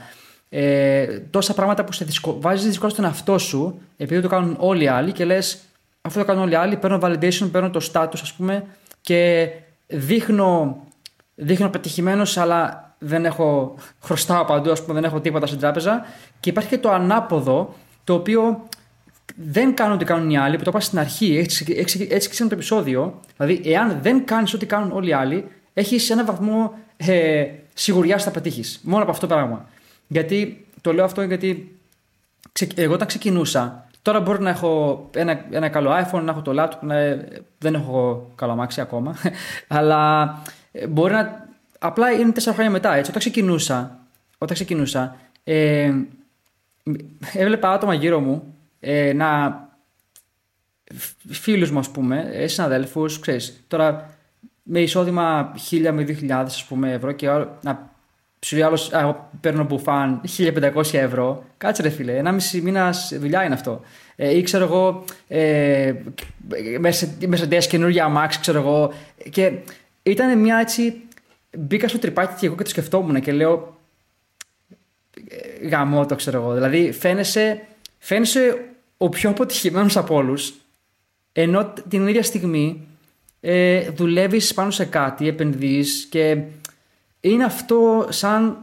Ε, τόσα πράγματα που σε δυσκο... βάζεις δυσκολία στον εαυτό σου, επειδή το κάνουν όλοι οι άλλοι και λες, αυτό το κάνουν όλοι οι άλλοι, παίρνω validation, παίρνω το status, ας πούμε, και δείχνω, δείχνω πετυχημένος, αλλά δεν έχω χρωστάω παντού, ας πούμε, δεν έχω τίποτα στην τράπεζα. Και υπάρχει και το ανάποδο, το οποίο δεν κάνουν ό,τι κάνουν οι άλλοι, που το είπα στην αρχή, έτσι, έτσι, έτσι το επεισόδιο. Δηλαδή, εάν δεν κάνεις ό,τι κάνουν όλοι οι άλλοι, έχεις ένα βαθμό ε, σιγουριά θα πετύχεις. Μόνο από αυτό το πράγμα. Γιατί το λέω αυτό γιατί εγώ όταν ξεκινούσα, τώρα μπορεί να έχω ένα, ένα καλό iPhone, να έχω το laptop, να, δεν έχω καλό αμάξι ακόμα, [LAUGHS] αλλά ε, μπορεί να απλά είναι τέσσερα χρόνια μετά. Έτσι. Όταν ξεκινούσα, όταν ξεκινούσα ε, έβλεπα άτομα γύρω μου ε, να φίλους μου ας πούμε, ε, συναδέλφους, ξέρεις, τώρα με εισόδημα 1000 με 2000 ας πούμε ευρώ και να σου λέει άλλος, εγώ παίρνω μπουφάν 1500 ευρώ, κάτσε ρε φίλε, ένα μισή μήνας δουλειά είναι αυτό. Ε, ή ξέρω εγώ, ε, μέσα, μέσα καινούργια αμάξι, ξέρω εγώ, και ήταν μια έτσι μπήκα στο τρυπάκι και εγώ και το σκεφτόμουν και λέω ε, γαμό το ξέρω εγώ. Δηλαδή φαίνεσαι, φαίνεσαι ο πιο αποτυχημένος από όλους, ενώ την ίδια στιγμή ε, δουλεύεις πάνω σε κάτι, επενδύεις και είναι αυτό σαν.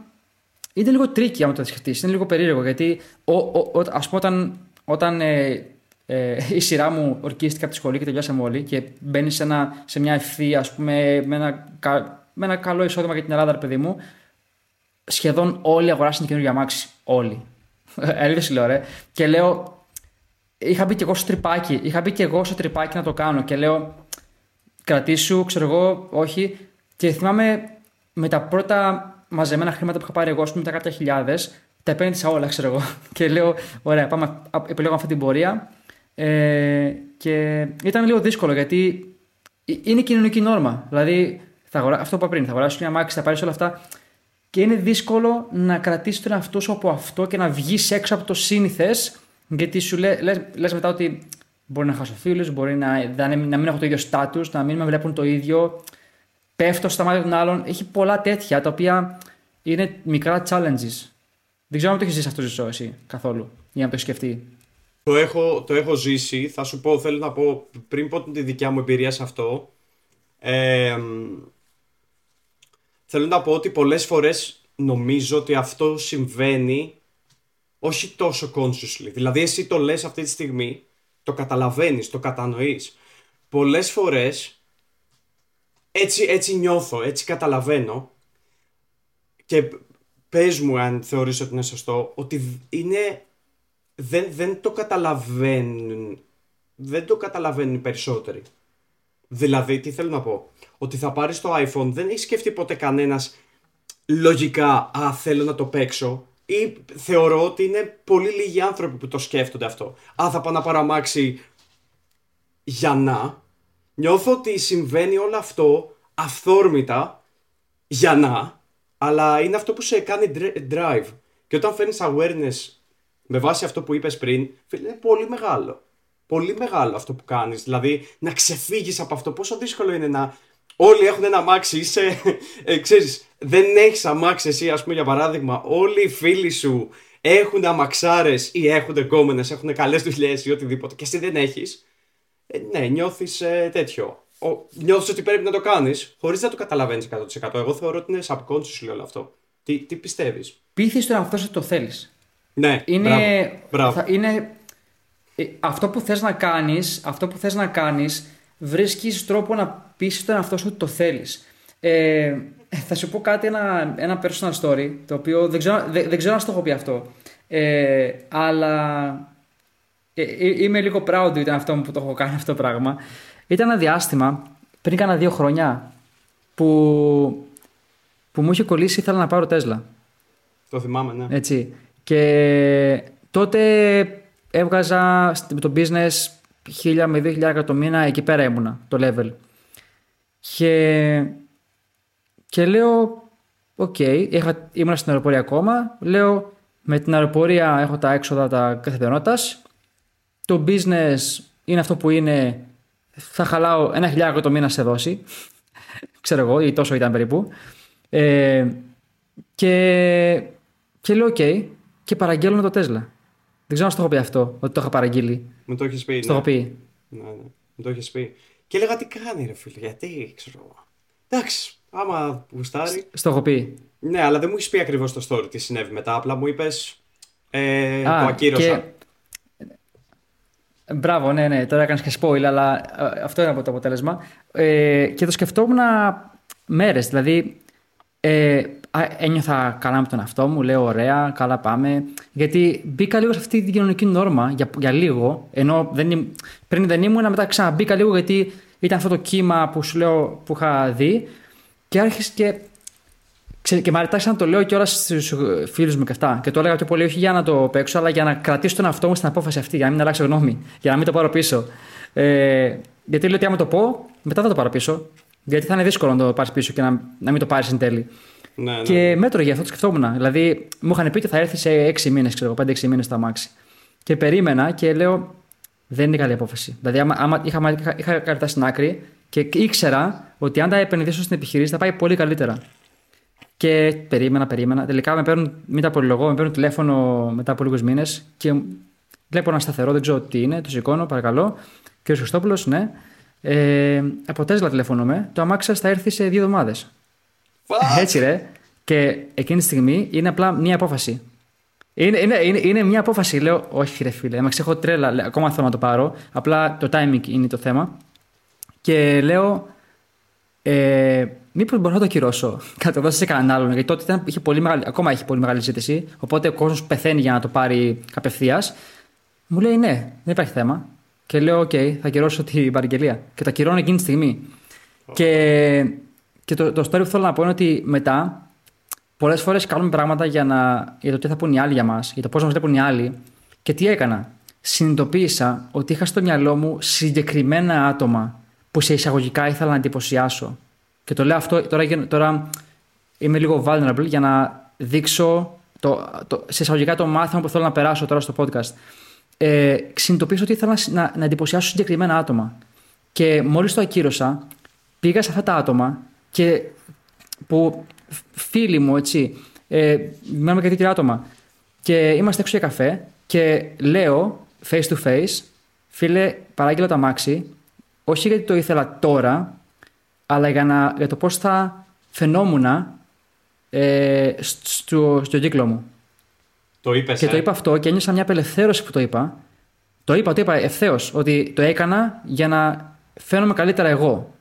Είναι λίγο tricky άμα το σκεφτείς. Είναι λίγο περίεργο γιατί ο, ο, ο, ας πούμε όταν, όταν ε, ε, η σειρά μου ορκίστηκε από τη σχολή και τελειώσαμε όλοι και μπαίνεις σε, σε μια ευθεία, ας πούμε, με ένα, με ένα καλό εισόδημα για την Ελλάδα, ρε παιδί μου, σχεδόν όλοι αγοράσαν καινούργια αμάξι. Όλοι. Έλειπε λέω, ρε. Και λέω, είχα μπει και εγώ στο τριπάκι. Είχα μπει και εγώ στο τριπάκι να το κάνω. Και λέω, κρατήσου, ξέρω εγώ, όχι. Και θυμάμαι με τα πρώτα μαζεμένα χρήματα που είχα πάρει εγώ, ας πούμε, τα κάποια χιλιάδες, τα επένδυσα όλα, ξέρω εγώ. [LAUGHS] Και λέω, ωραία, πάμε, επιλέγω αυτή την πορεία. Ε, και ήταν λίγο δύσκολο γιατί είναι κοινωνική νόρμα. Δηλαδή, θα αγορά... αυτό που είπα πριν, θα αγοράσει μια μάξι, θα πάρεις όλα αυτά. Και είναι δύσκολο να κρατήσεις τον εαυτό σου από αυτό και να βγεις έξω από το σύνηθες, γιατί σου λε λες, μετά ότι μπορεί να χάσω φίλους, μπορεί να, να, να μην έχω το ίδιο στάτου, να μην με βλέπουν το ίδιο. Πέφτω στα μάτια των άλλων. Έχει πολλά τέτοια τα οποία είναι μικρά challenges. Δεν ξέρω αν το έχεις ζήσει αυτό ζήσει εσύ καθόλου, για να το σκεφτεί. Το έχω, το έχω ζήσει. Θα σου πω, θέλω να πω πριν πω τη δικιά μου εμπειρία σε αυτό. Ε, θέλω να πω ότι πολλές φορές νομίζω ότι αυτό συμβαίνει όχι τόσο consciously. Δηλαδή εσύ το λες αυτή τη στιγμή, το καταλαβαίνεις, το κατανοείς. Πολλές φορές έτσι, έτσι νιώθω, έτσι καταλαβαίνω και πες μου αν θεωρείς ότι είναι σωστό, ότι είναι δεν, δεν το καταλαβαίνουν. Δεν το καταλαβαίνουν οι περισσότεροι. Δηλαδή, τι θέλω να πω; Ότι θα πάρεις το iPhone, δεν έχεις σκεφτεί ποτέ κανένας λογικά, α, θέλω να το παίξω. Ή θεωρώ ότι είναι πολύ λίγοι άνθρωποι που το σκέφτονται αυτό. Α, θα πάω να πάρω αμάξι για να. Νιώθω ότι συμβαίνει όλο αυτό αυθόρμητα για να, αλλά είναι αυτό που σε κάνει drive. Και όταν φέρνεις awareness με βάση αυτό που είπες πριν, φίλε, είναι πολύ μεγάλο. Πολύ μεγάλο αυτό που κάνεις. Δηλαδή, να ξεφύγεις από αυτό. Πόσο δύσκολο είναι να... Όλοι έχουν ένα αμάξι, είσαι, ε, ξέρεις, δεν έχεις αμάξι εσύ, ας πούμε, για παράδειγμα, όλοι οι φίλοι σου έχουν αμαξάρες ή έχουν εγκόμενες, έχουν καλές δουλειές ή οτιδήποτε και εσύ δεν έχεις, ε, ναι, νιώθεις ε, τέτοιο. Ο, νιώθεις ότι πρέπει να το κάνεις, χωρίς να το καταλαβαίνεις 100%. Εγώ θεωρώ ότι είναι subconscious όλο αυτό. Τι, τι πιστεύεις; Πείθεις τον εαυτό σου το θέλεις. Ναι, είναι, μπράβο, Θα, είναι ε, αυτό που θες να κάνεις, αυτό που θες να κάνεις, βρίσκεις τρόπο να πείσεις τον εαυτό σου ότι το θέλεις. Ε, θα σου πω κάτι, ένα, ένα personal story, το οποίο δεν ξέρω, δεν, δεν ξέρω αν το έχω πει αυτό. Ε, αλλά ε, ε, είμαι λίγο proud ότι ήταν αυτό που το έχω κάνει αυτό το πράγμα. Ήταν ένα διάστημα, πριν κάνα δύο χρόνια, που, που μου είχε κολλήσει ήθελα να πάρω Τέσλα. Το θυμάμαι, ναι. Έτσι. Και τότε έβγαζα με το business 1000 με 2000 το μήνα, εκεί πέρα ήμουνα, το level. Και, και λέω, ok, okay, ήμουν στην αεροπορία ακόμα, λέω με την αεροπορία έχω τα έξοδα της καθημερινότητας, το business είναι αυτό που είναι, θα χαλάω ένα χιλιάρικο το μήνα σε δόση, [LAUGHS] ξέρω εγώ, ή τόσο ήταν περίπου. Ε, και, και λέω, ok, okay, και παραγγέλνω το Τέσλα. Δεν ξέρω αν το έχω πει αυτό, ότι το είχα παραγγείλει. Μου το έχεις πει. Στο ναι. έχω πει. Ναι, ναι. Μου το έχεις πει. Και έλεγα τι κάνει, ρε φίλε, γιατί ξέρω. Εντάξει, άμα γουστάρει. Στο έχω πει. Ναι, αλλά δεν μου έχεις πει ακριβώς το story τι συνέβη μετά. Απλά μου είπες. Ε, το ακύρωσα. Και... Μπράβο, ναι, ναι, τώρα έκανες και spoil, αλλά ε, αυτό είναι από το αποτέλεσμα. Ε, και το σκεφτόμουν μέρες. Δηλαδή, ε, ένιωθα καλά με τον εαυτό μου, λέω ωραία, καλά πάμε. Γιατί μπήκα λίγο σε αυτή την κοινωνική νόρμα για, για λίγο, ενώ δεν, πριν δεν ήμουν, μετά ξαναμπήκα λίγο γιατί ήταν αυτό το κύμα που σου λέω που είχα δει και άρχισε και. Και μ' αρέσει να το λέω και όλα στους φίλους μου και αυτά. Και το έλεγα πιο πολύ όχι για να το παίξω, αλλά για να κρατήσω τον εαυτό μου στην απόφαση αυτή, για να μην αλλάξω γνώμη, για να μην το πάρω πίσω. Ε, γιατί λέω ότι άμα το πω, μετά θα το πάρω πίσω. Γιατί θα είναι δύσκολο να το πάρεις πίσω και να, να μην το πάρεις εν τέλει. Ναι, ναι. Και μέτρο για αυτό το σκεφτόμουν. Δηλαδή, μου είχαν πει ότι θα έρθει σε 6 μήνες, ξέρω 5-6 μήνες στο αμάξι. Και περίμενα και λέω, δεν είναι καλή απόφαση. Δηλαδή, άμα, άμα είχα, είχα, είχα κρατά στην άκρη και ήξερα ότι αν τα επενδύσω στην επιχειρήση θα πάει πολύ καλύτερα. Και περίμενα, περίμενα. Τελικά με παίρνουν, μην τα πολυλογώ, με παίρνουν τηλέφωνο μετά από λίγους μήνες και βλέπω ένα σταθερό, δεν ξέρω τι είναι, το σηκώνω, παρακαλώ. Κύριο Χριστόπουλο, ναι. Ε, από Τέσλα τηλεφωνούμε. Το αμάξι θα έρθει σε δύο εβδομάδες. Έτσι, ρε. Και εκείνη τη στιγμή είναι απλά μια απόφαση. Είναι, είναι, είναι, είναι μια απόφαση. Λέω, Όχι, ρε φίλε, έμαξ έχω τρέλα. Λέω, ακόμα θέλω να το πάρω. Απλά το timing είναι το θέμα. Και λέω, ε, Μήπως μπορώ να το ακυρώσω. [LAUGHS] Κατεβάσω σε κανέναν άλλον. Γιατί τότε ήταν, είχε πολύ μεγάλη, ακόμα έχει πολύ μεγάλη ζήτηση. Οπότε ο κόσμος πεθαίνει για να το πάρει απευθείας. Μου λέει ναι, δεν υπάρχει θέμα. Και λέω: OK, okay, θα ακυρώσω την παραγγελία. Και τα ακυρώνω εκείνη τη στιγμή. Και, και το, το story που θέλω να πω είναι ότι μετά πολλές φορές κάνουμε πράγματα για, να, για το τι θα πούν οι άλλοι για μας, για το πώς μας βλέπουν οι άλλοι. Και τι έκανα; Συνειδητοποίησα ότι είχα στο μυαλό μου συγκεκριμένα άτομα που σε εισαγωγικά ήθελα να εντυπωσιάσω. Και το λέω αυτό τώρα, τώρα είμαι λίγο vulnerable για να δείξω το, το, σε εισαγωγικά το μάθημα που θέλω να περάσω τώρα στο podcast. Ε, συνειδητοποίησα ότι ήθελα να, να, να εντυπωσιάσω συγκεκριμένα άτομα. Και μόλις το ακύρωσα, πήγα σε αυτά τα άτομα και που φίλοι μου, έτσι, ε, με κάτι άτομα. Και είμαστε έξω για καφέ και λέω face to face, φίλε, παράγγειλα το αμάξι, όχι γιατί το ήθελα τώρα, αλλά για, να, για το πώς θα φαινόμουν ε, στο, στο κύκλο μου. Το είπες, Και ε; το είπα αυτό και ένιωσα μια απελευθέρωση που το είπα. Το είπα, το είπα ευθέως ότι το έκανα για να φαίνομαι καλύτερα εγώ.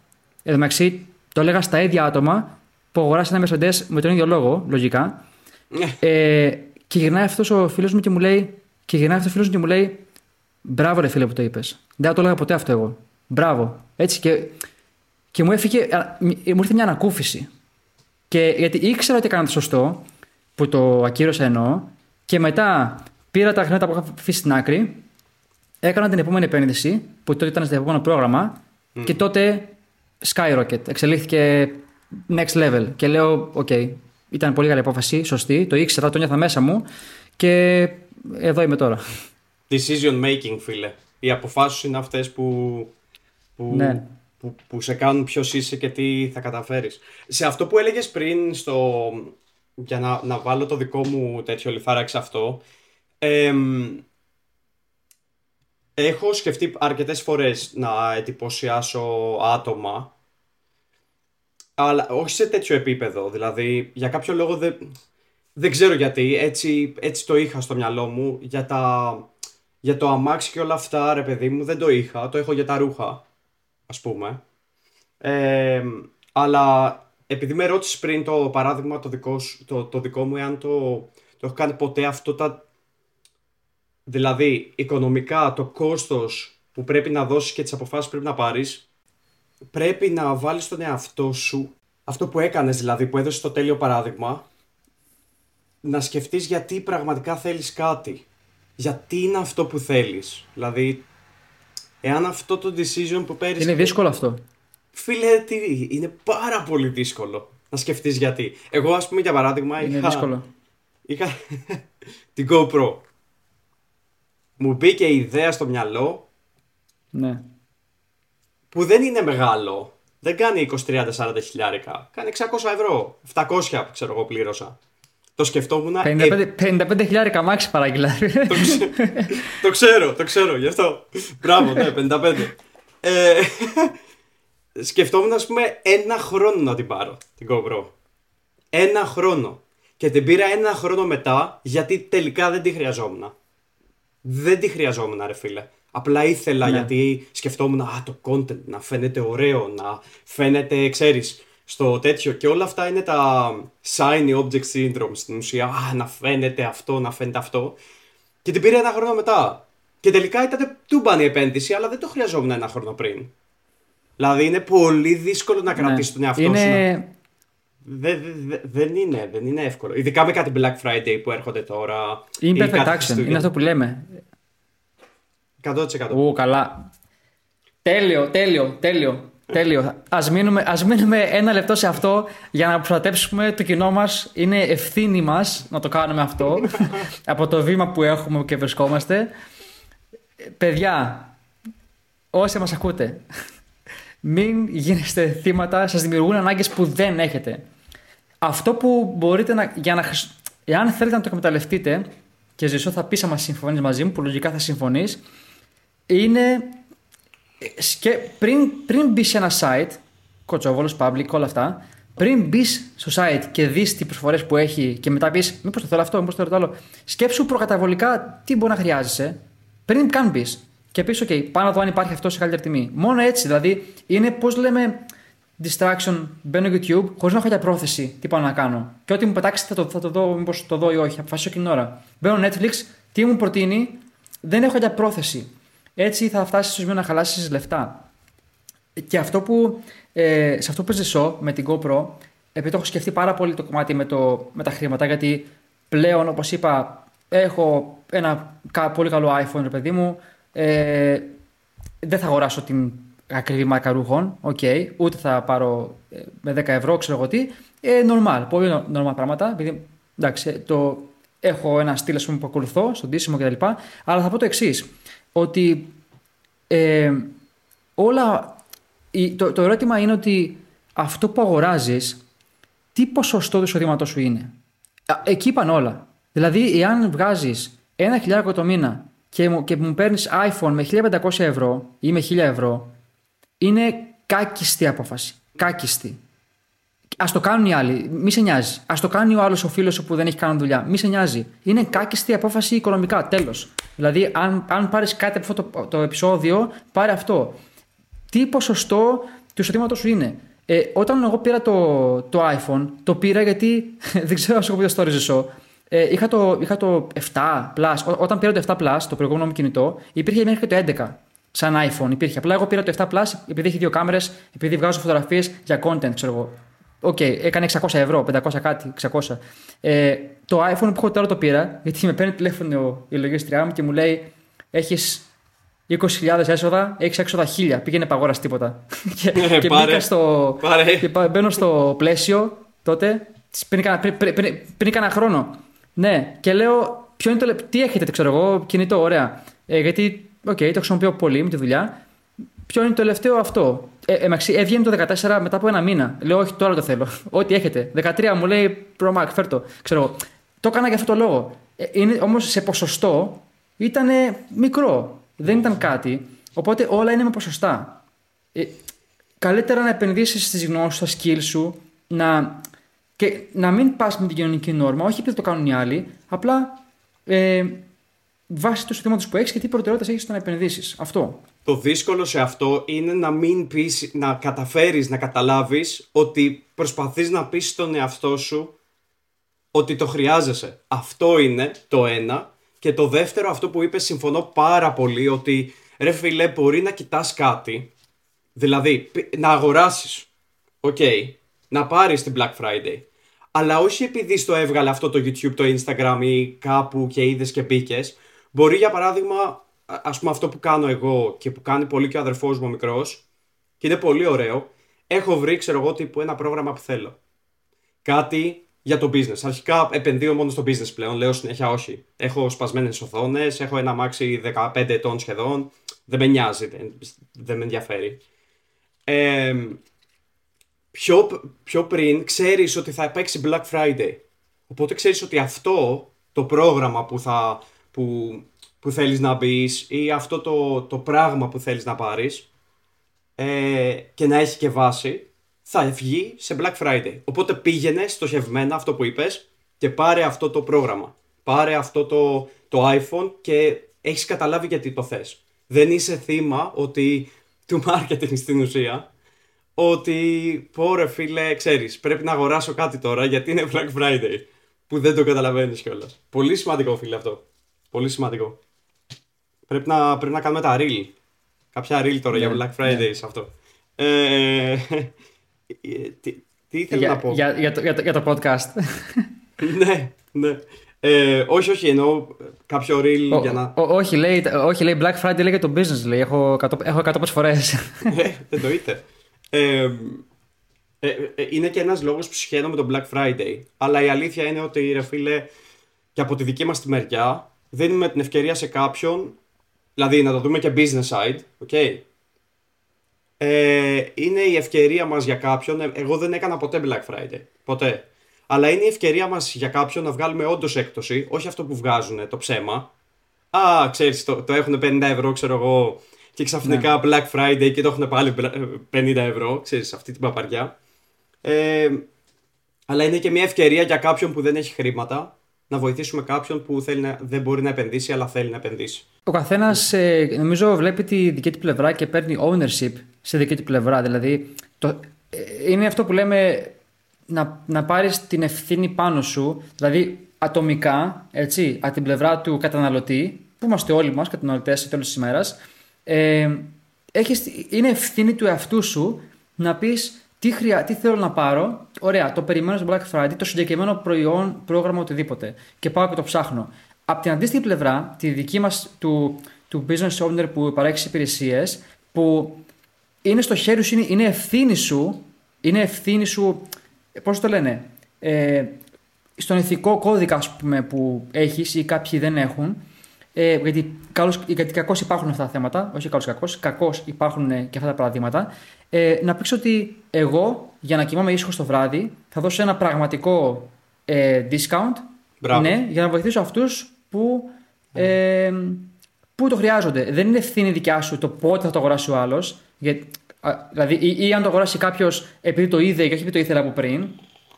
Εν τω μεταξύ, το έλεγα στα ίδια άτομα που αγοράσαν ένα Mercedes με τον ίδιο λόγο, λογικά. Ναι. ε, και γυρνάει αυτός ο φίλος μου και μου λέει, και γυρνάει αυτός ο φίλος μου και μου λέει, Μπράβο, ρε φίλε που το είπες. Δεν θα το έλεγα ποτέ αυτό εγώ. Μπράβο. Έτσι και, και μου έφυγε, μου ήρθε μια ανακούφιση. Και γιατί ήξερα ότι έκανα το σωστό, που το ακύρωσα εννοώ, και μετά πήρα τα χρήματα που είχα αφήσει στην άκρη, έκανα την επόμενη επένδυση, που τότε ήταν στο επόμενο πρόγραμμα, και τότε skyrocket. Εξελίχθηκε next level. Και λέω, OK, ήταν πολύ καλή απόφαση, σωστή, το ήξερα, το νιώθα μέσα μου και εδώ είμαι τώρα. Decision making, φίλε. Οι αποφάσεις είναι αυτές που, που, Ναι. που, που σε κάνουν ποιος είσαι και τι θα καταφέρεις. Σε αυτό που έλεγες πριν, στο, για να, να βάλω το δικό μου τέτοιο λιθάρακι σε αυτό, εμ, έχω σκεφτεί αρκετές φορές να εντυπωσιάσω άτομα, αλλά όχι σε τέτοιο επίπεδο. Δηλαδή, για κάποιο λόγο δεν, δεν ξέρω γιατί, έτσι, έτσι το είχα στο μυαλό μου. Για, τα, για το αμάξι και όλα αυτά, ρε παιδί μου, δεν το είχα. Το έχω για τα ρούχα, ας πούμε. Ε, αλλά επειδή με ρώτησες πριν το παράδειγμα το δικό, σου- το, το δικό μου, εάν το, το έχω κάνει ποτέ αυτό τα... Δηλαδή, οικονομικά, το κόστος που πρέπει να δώσεις και τις αποφάσεις που πρέπει να πάρεις, πρέπει να βάλεις τον εαυτό σου, αυτό που έκανες δηλαδή, που έδωσες το τέλειο παράδειγμα, να σκεφτείς γιατί πραγματικά θέλεις κάτι. Γιατί είναι αυτό που θέλεις. Δηλαδή, εάν αυτό το decision που παίρνεις... Είναι δύσκολο αυτό. Φίλε, τι, είναι πάρα πολύ δύσκολο να σκεφτείς γιατί. Εγώ, ας πούμε, για παράδειγμα, Είναι είχα, δύσκολο. είχα [LAUGHS] την GoPro. Μου μπήκε η ιδέα στο μυαλό Ναι. που δεν είναι μεγάλο. Δεν κάνει 20, 30, 40 χιλιάρικα. Κάνει 600 ευρώ. 700 ξέρω εγώ πλήρωσα. Το σκεφτόμουν. ε, 55, 55 χιλιάρικα μάξι παράγγειλα. το, ξε- το ξέρω, το ξέρω, γι' αυτό. Μπράβο, ναι, 55. Ε, σκεφτόμουν, ας πούμε, ένα χρόνο να την πάρω, την GoPro. Ένα χρόνο. Και την πήρα ένα χρόνο μετά, γιατί τελικά δεν τη χρειαζόμουν. Δεν τη χρειαζόμουν, ρε φίλε. Απλά ήθελα Ναι. γιατί σκεφτόμουν, α, το content να φαίνεται ωραίο, να φαίνεται, ξέρεις, στο τέτοιο. Και όλα αυτά είναι τα shiny object syndrome στην ουσία. Α, να φαίνεται αυτό, να φαίνεται αυτό. Και την πήρε ένα χρόνο μετά. Και τελικά ήταν τούμπανη επένδυση, αλλά δεν το χρειαζόμουν ένα χρόνο πριν. Δηλαδή είναι πολύ δύσκολο να κρατήσεις τον εαυτό σου. να- είναι, Δε- δε- δε- δεν είναι, δεν είναι εύκολο. Ειδικά με κάτι Black Friday που έρχονται τώρα. είναι ή perfect κάτι action. Χριστούγεννα. Είναι αυτό που λέμε. 100%. Ου, καλά. Τέλειο, τέλειο, τέλειο. Τέλειο. Ας μείνουμε, ας μείνουμε ένα λεπτό σε αυτό για να προστατέψουμε το κοινό μας. Είναι ευθύνη μας να το κάνουμε αυτό [LAUGHS] από το βήμα που έχουμε και βρισκόμαστε. Ε, Παιδιά, όσοι μας ακούτε, μην γίνεστε θύματα, σας δημιουργούν ανάγκες που δεν έχετε. αυτό που μπορείτε να. Για να εάν θέλετε να το εκμεταλλευτείτε, και ζήσω θα πεις άμα συμφωνείς μαζί μου, που λογικά θα συμφωνείς, είναι. Ε, σκε, πριν, πριν μπεις σε ένα site, κοτσόβολος, public, όλα αυτά, πριν μπεις στο site και δεις τις προσφορές που έχει και μετά πεις, Μήπως το θέλω αυτό, Μήπως το θέλω το άλλο, σκέψου προκαταβολικά τι μπορεί να χρειάζεσαι πριν καν μπεις. Και πεις, OK, πάνω εδώ αν υπάρχει αυτό σε καλύτερη τιμή. Μόνο έτσι, δηλαδή είναι πώς λέμε distraction, μπαίνω YouTube χωρίς να έχω για πρόθεση τι πάω να κάνω. Και ό,τι μου πετάξει θα το, θα το δω, μήπως το δω ή όχι. Αποφασίσω εκείνη την ώρα. Μπαίνω Netflix, τι μου προτείνει, δεν έχω για πρόθεση. Έτσι θα φτάσεις στο σημείο να χαλάσεις λεφτά. Και αυτό που, ε, σε αυτό που ζήσω με την GoPro, επειδή το έχω σκεφτεί πάρα πολύ το κομμάτι με, το, με τα χρήματα, γιατί πλέον, όπως είπα, έχω ένα πολύ καλό iPhone, ρε παιδί μου. Ε, δεν θα αγοράσω την ακριβή μάρκα ρούχων, okay, ούτε θα πάρω ε, με 10 ευρώ, ξέρω εγώ τι. Ε, normal, πολύ normal πράγματα. Επειδή, εντάξει, ε, το, έχω ένα στυλ πούμε, που ακολουθώ στον τίσιμο κτλ. Αλλά θα πω το εξής, ότι ε, όλα. Το, το ερώτημα είναι ότι αυτό που αγοράζεις, τι ποσοστό του εισοδήματός σου είναι; Εκεί είπαν όλα. Δηλαδή, εάν βγάζεις ένα χιλιάρικο το μήνα και μου, και μου παίρνεις iPhone με 1500 ευρώ ή με 1000 ευρώ, είναι κάκιστη απόφαση. Κάκιστη. Α το κάνουν οι άλλοι. Μη σε νοιάζει. Α το κάνει ο άλλος ο φίλος που δεν έχει κάνει δουλειά. Μη σε νοιάζει. Είναι κάκιστη απόφαση οικονομικά. Τέλος. Δηλαδή, αν, αν πάρεις κάτι από αυτό το, το επεισόδιο, πάρε αυτό. Τι ποσοστό του εισοδήματο σου είναι; Ε, όταν εγώ πήρα το, το iPhone, το πήρα γιατί [LAUGHS] δεν ξέρω αν σου έχω πει το story ζεσό. Ε, είχα, το, είχα το 7 Plus. όταν πήρα το 7 Plus, το προηγούμενο μου κινητό, υπήρχε μέχρι και το 11 σαν iPhone. Υπήρχε. Απλά εγώ πήρα το 7 Plus επειδή έχει δύο κάμερες, επειδή βγάζω φωτογραφίες για content, ξέρω εγώ. OK, okay, έκανε 600 ευρώ, 500 κάτι, 600. Ε, το iPhone που έχω τώρα το πήρα, γιατί με παίρνει τηλέφωνο η λογίστριά μου και μου λέει: Έχεις 20.000 έσοδα, έχεις έξοδα 1000. Πήγαινε αγόρα τίποτα. [LAUGHS] και ε, και μπήκα στο. Πάρε. Και μπαίνω στο Πλαίσιο τότε, πριν κάνα, χρόνο. Ναι, και λέω: Ποιο είναι το. Τι έχετε, ξέρω εγώ, κινητό, ωραία. Ε, γιατί OK, okay, το χρησιμοποιώ πολύ με τη δουλειά. Ποιο είναι το τελευταίο αυτό; Ε, ε, έβγαινε το 14 μετά από ένα μήνα. Λέω, Όχι, τώρα το θέλω. [LAUGHS] Ό,τι έχετε. 13 μου λέει, Pro Mac, φέρτο. Ξέρω. Το έκανα για αυτό το λόγο. Ε, Όμως σε ποσοστό ήταν μικρό. Δεν ήταν κάτι. Οπότε όλα είναι με ποσοστά. Ε, καλύτερα να επενδύσεις στις γνώσεις, στα skills σου, να, και να μην πας με την κοινωνική νόρμα, όχι επειδή το κάνουν οι άλλοι, απλά ε, βάσει του συστήματος που έχεις και τι προτεραιότητες έχεις στο να επενδύσεις. Αυτό. Το δύσκολο σε αυτό είναι να μην πεις, να καταφέρεις να καταλάβεις ότι προσπαθείς να πεις στον εαυτό σου ότι το χρειάζεσαι. Αυτό είναι το ένα. Και το δεύτερο, αυτό που είπες, συμφωνώ πάρα πολύ ότι ρε φίλε, μπορεί να κοιτάς κάτι, δηλαδή να αγοράσεις, οκ, να πάρεις την Black Friday, αλλά όχι επειδή στο έβγαλε αυτό το YouTube, το Instagram ή κάπου και είδες και μπήκες, Μπορεί για παράδειγμα, α πούμε αυτό που κάνω εγώ και που κάνει πολύ και ο αδερφός μου ο μικρός και είναι πολύ ωραίο, έχω βρει ξέρω εγώ τύπου ένα πρόγραμμα που θέλω. Κάτι για το business. Αρχικά επενδύω μόνο στο business πλέον, λέω συνέχεια όχι. Έχω σπασμένες οθόνες, έχω ένα μάξι 15 ετών σχεδόν, δεν με νοιάζει, δεν, δεν με ενδιαφέρει. Ε, πιο, πιο πριν ξέρεις ότι θα παίξει Black Friday. Οπότε ξέρεις ότι αυτό το πρόγραμμα που θα, που, που θέλεις να μπεις ή αυτό το, το πράγμα που θέλεις να πάρεις ε, και να έχει και βάση, θα βγει σε Black Friday. Οπότε πήγαινε στοχευμένα αυτό που είπες και πάρε αυτό το πρόγραμμα. Πάρε αυτό το, το iPhone και έχεις καταλάβει γιατί το θες. Δεν είσαι θύμα ότι του marketing στην ουσία ότι πω ρε φίλε, ξέρεις, πρέπει να αγοράσω κάτι τώρα γιατί είναι Black Friday που δεν το καταλαβαίνεις κιόλας. Πολύ σημαντικό φίλε αυτό. Πολύ σημαντικό. Πρέπει να, πρέπει να κάνουμε τα reel. Κάποια reel τώρα για ναι, Black Friday ναι. αυτό. Ε, τι, τι ήθελα για, να πω; Για, για, το, για, το, για το podcast. [LAUGHS] ναι, ναι. Ε, όχι, όχι, εννοώ κάποιο reel ο, για να. Ό, όχι, λέει, όχι, λέει Black Friday λέει για το business. Λέει. Έχω 100, έχω 100 φορές. ε, εννοείται. Ε, ε, ε, είναι και ένας λόγος που συχαίνω με το Black Friday. Αλλά η αλήθεια είναι ότι, ρε φίλε, και από τη δική μας τη μεριά, δίνουμε την ευκαιρία σε κάποιον, δηλαδή να το δούμε και business side, okay, ε, είναι η ευκαιρία μας για κάποιον, ε, εγώ δεν έκανα ποτέ Black Friday, ποτέ. αλλά είναι η ευκαιρία μας για κάποιον να βγάλουμε όντως έκπτωση, όχι αυτό που βγάζουν το ψέμα. Α, ξέρεις, το, το έχουν 50 ευρώ, ξέρω εγώ, και ξαφνικά ναι. Black Friday και το έχουν πάλι 50 ευρώ, ξέρεις, αυτή την παπαριά. Ε, αλλά είναι και μια ευκαιρία για κάποιον που δεν έχει χρήματα να βοηθήσουμε κάποιον που θέλει να, δεν μπορεί να επενδύσει, αλλά θέλει να επενδύσει. Ο καθένας, ε, νομίζω, βλέπει τη δική του πλευρά και παίρνει ownership σε δική του πλευρά. Δηλαδή, το, ε, είναι αυτό που λέμε να, να πάρεις την ευθύνη πάνω σου, δηλαδή ατομικά, έτσι, από την πλευρά του καταναλωτή, που είμαστε όλοι μας καταναλωτές σε τέλος της ημέρας, ε, έχεις, είναι ευθύνη του εαυτού σου να πεις τι, χρειά, τι θέλω να πάρω. Ωραία, το περιμένω στο Black Friday, το συγκεκριμένο προϊόν, πρόγραμμα, οτιδήποτε. Και πάω και το ψάχνω. Από την αντίστοιχη πλευρά, τη δική μας του, του business owner που παρέχεις υπηρεσίες, που είναι στο χέρι σου, είναι, είναι ευθύνη σου, είναι ευθύνη σου, πώς το λένε, ε, στον ηθικό κώδικα ας πούμε, που έχεις ή κάποιοι δεν έχουν, ε, γιατί, καλώς, γιατί κακώς υπάρχουν αυτά τα θέματα, όχι καλώς κακώς, κακώς υπάρχουν και αυτά τα παραδείγματα, ε, να πεις ότι εγώ για να κοιμάμαι ήσυχος το βράδυ θα δώσω ένα πραγματικό ε, discount ναι, για να βοηθήσω αυτούς που, ε, που το χρειάζονται. Δεν είναι ευθύνη δικιά σου το πότε θα το αγοράσει ο άλλος, δηλαδή, ή, ή, αν το αγοράσει κάποιος επειδή το είδε και όχι επειδή το ήθελε από πριν.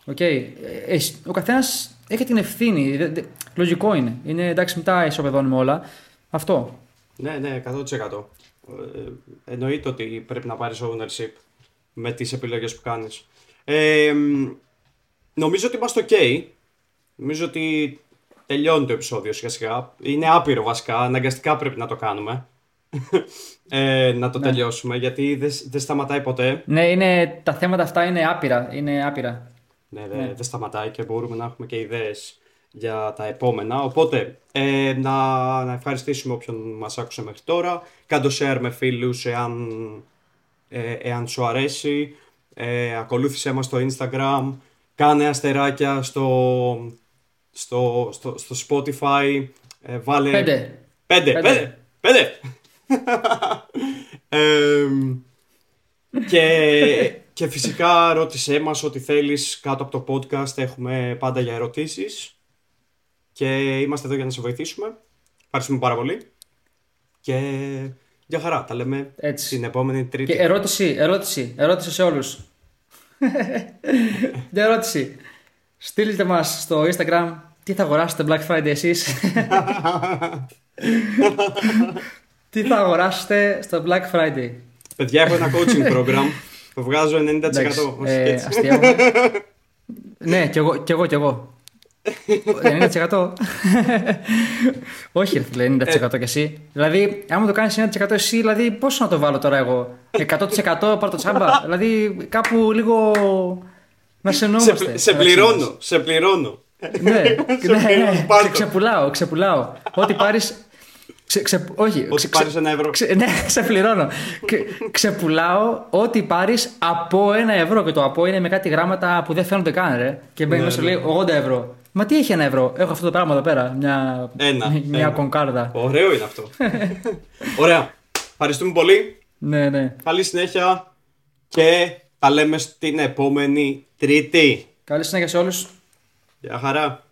Okay. Ε, ο καθένας έχει την ευθύνη. Λογικό είναι. Είναι εντάξει, μετά ισοπεδώνουμε όλα. Αυτό. Ναι, ναι, 100%. Ε, εννοείται ότι πρέπει να πάρεις ownership με τις επιλογές που κάνεις. Ε, νομίζω ότι είμαστε ok. Νομίζω ότι τελειώνει το επεισόδιο σιγά σιγά. Είναι άπειρο βασικά, αναγκαστικά πρέπει να το κάνουμε. [LAUGHS] ε, να το ναι. τελειώσουμε γιατί δεν δε σταματάει ποτέ. Ναι, είναι, τα θέματα αυτά είναι άπειρα. Είναι άπειρα. Ναι, ναι. δεν σταματάει και μπορούμε να έχουμε και ιδέες για τα επόμενα. Οπότε, ε, να, να ευχαριστήσουμε όποιον μας άκουσε μέχρι τώρα. Κάντε share με φίλους εάν, ε, εάν σου αρέσει. Ε, ακολούθησέ μας στο Instagram. Κάνε αστεράκια στο, στο, στο, στο Spotify. Ε, βάλε... Πέντε. Πέντε. Πέντε. Πέντε. ε, [LAUGHS] και, και φυσικά ρώτησέ μας ό,τι θέλεις κάτω από το podcast. Έχουμε πάντα για ερωτήσεις και είμαστε εδώ για να σε βοηθήσουμε. Ευχαριστούμε πάρα πολύ. Και για χαρά, τα λέμε Έτσι. την επόμενη Τρίτη. Και ερώτηση, ερώτηση, ερώτηση σε όλους. [LAUGHS] Μια ερώτηση. Στείλτε μας στο Instagram τι θα αγοράσετε Black Friday εσείς. [LAUGHS] [LAUGHS] τι θα αγοράσετε στο Black Friday. Παιδιά, έχω ένα coaching program που βγάζω 90%. ε, ναι, κι εγώ, κι εγώ, κι εγώ. 90%. Όχι, ρε 90% κι εσύ. Δηλαδή, άμα το κάνεις 90% εσύ, δηλαδή πόσο να το βάλω τώρα εγώ; 100% πάρω το τσάμπα. δηλαδή, κάπου λίγο. Να σε Σε, σε πληρώνω, σε πληρώνω. ναι, [LAUGHS] ναι, ναι. ξεπουλάω, ξεπουλάω. Ό,τι πάρεις Ξε, ξε, όχι. Ό,τι πάρεις ένα ευρώ. Ξε, ναι, ξεπληρώνω. ξεπουλάω ό,τι πάρεις από ένα ευρώ. Και το από είναι με κάτι γράμματα που δεν φαίνονται καν, ρε. Και μπαίνει ναι, μέσα ναι. λέει 80 ευρώ. Μα τι έχει ένα ευρώ; Έχω αυτό το πράγμα εδώ πέρα. Μια, ένα, μια ένα. κονκάρδα. Ωραίο είναι αυτό. Ωραία. Ευχαριστούμε πολύ. Ναι, ναι. Καλή συνέχεια. Και τα λέμε στην επόμενη Τρίτη. Καλή συνέχεια σε όλους. Γεια χαρά.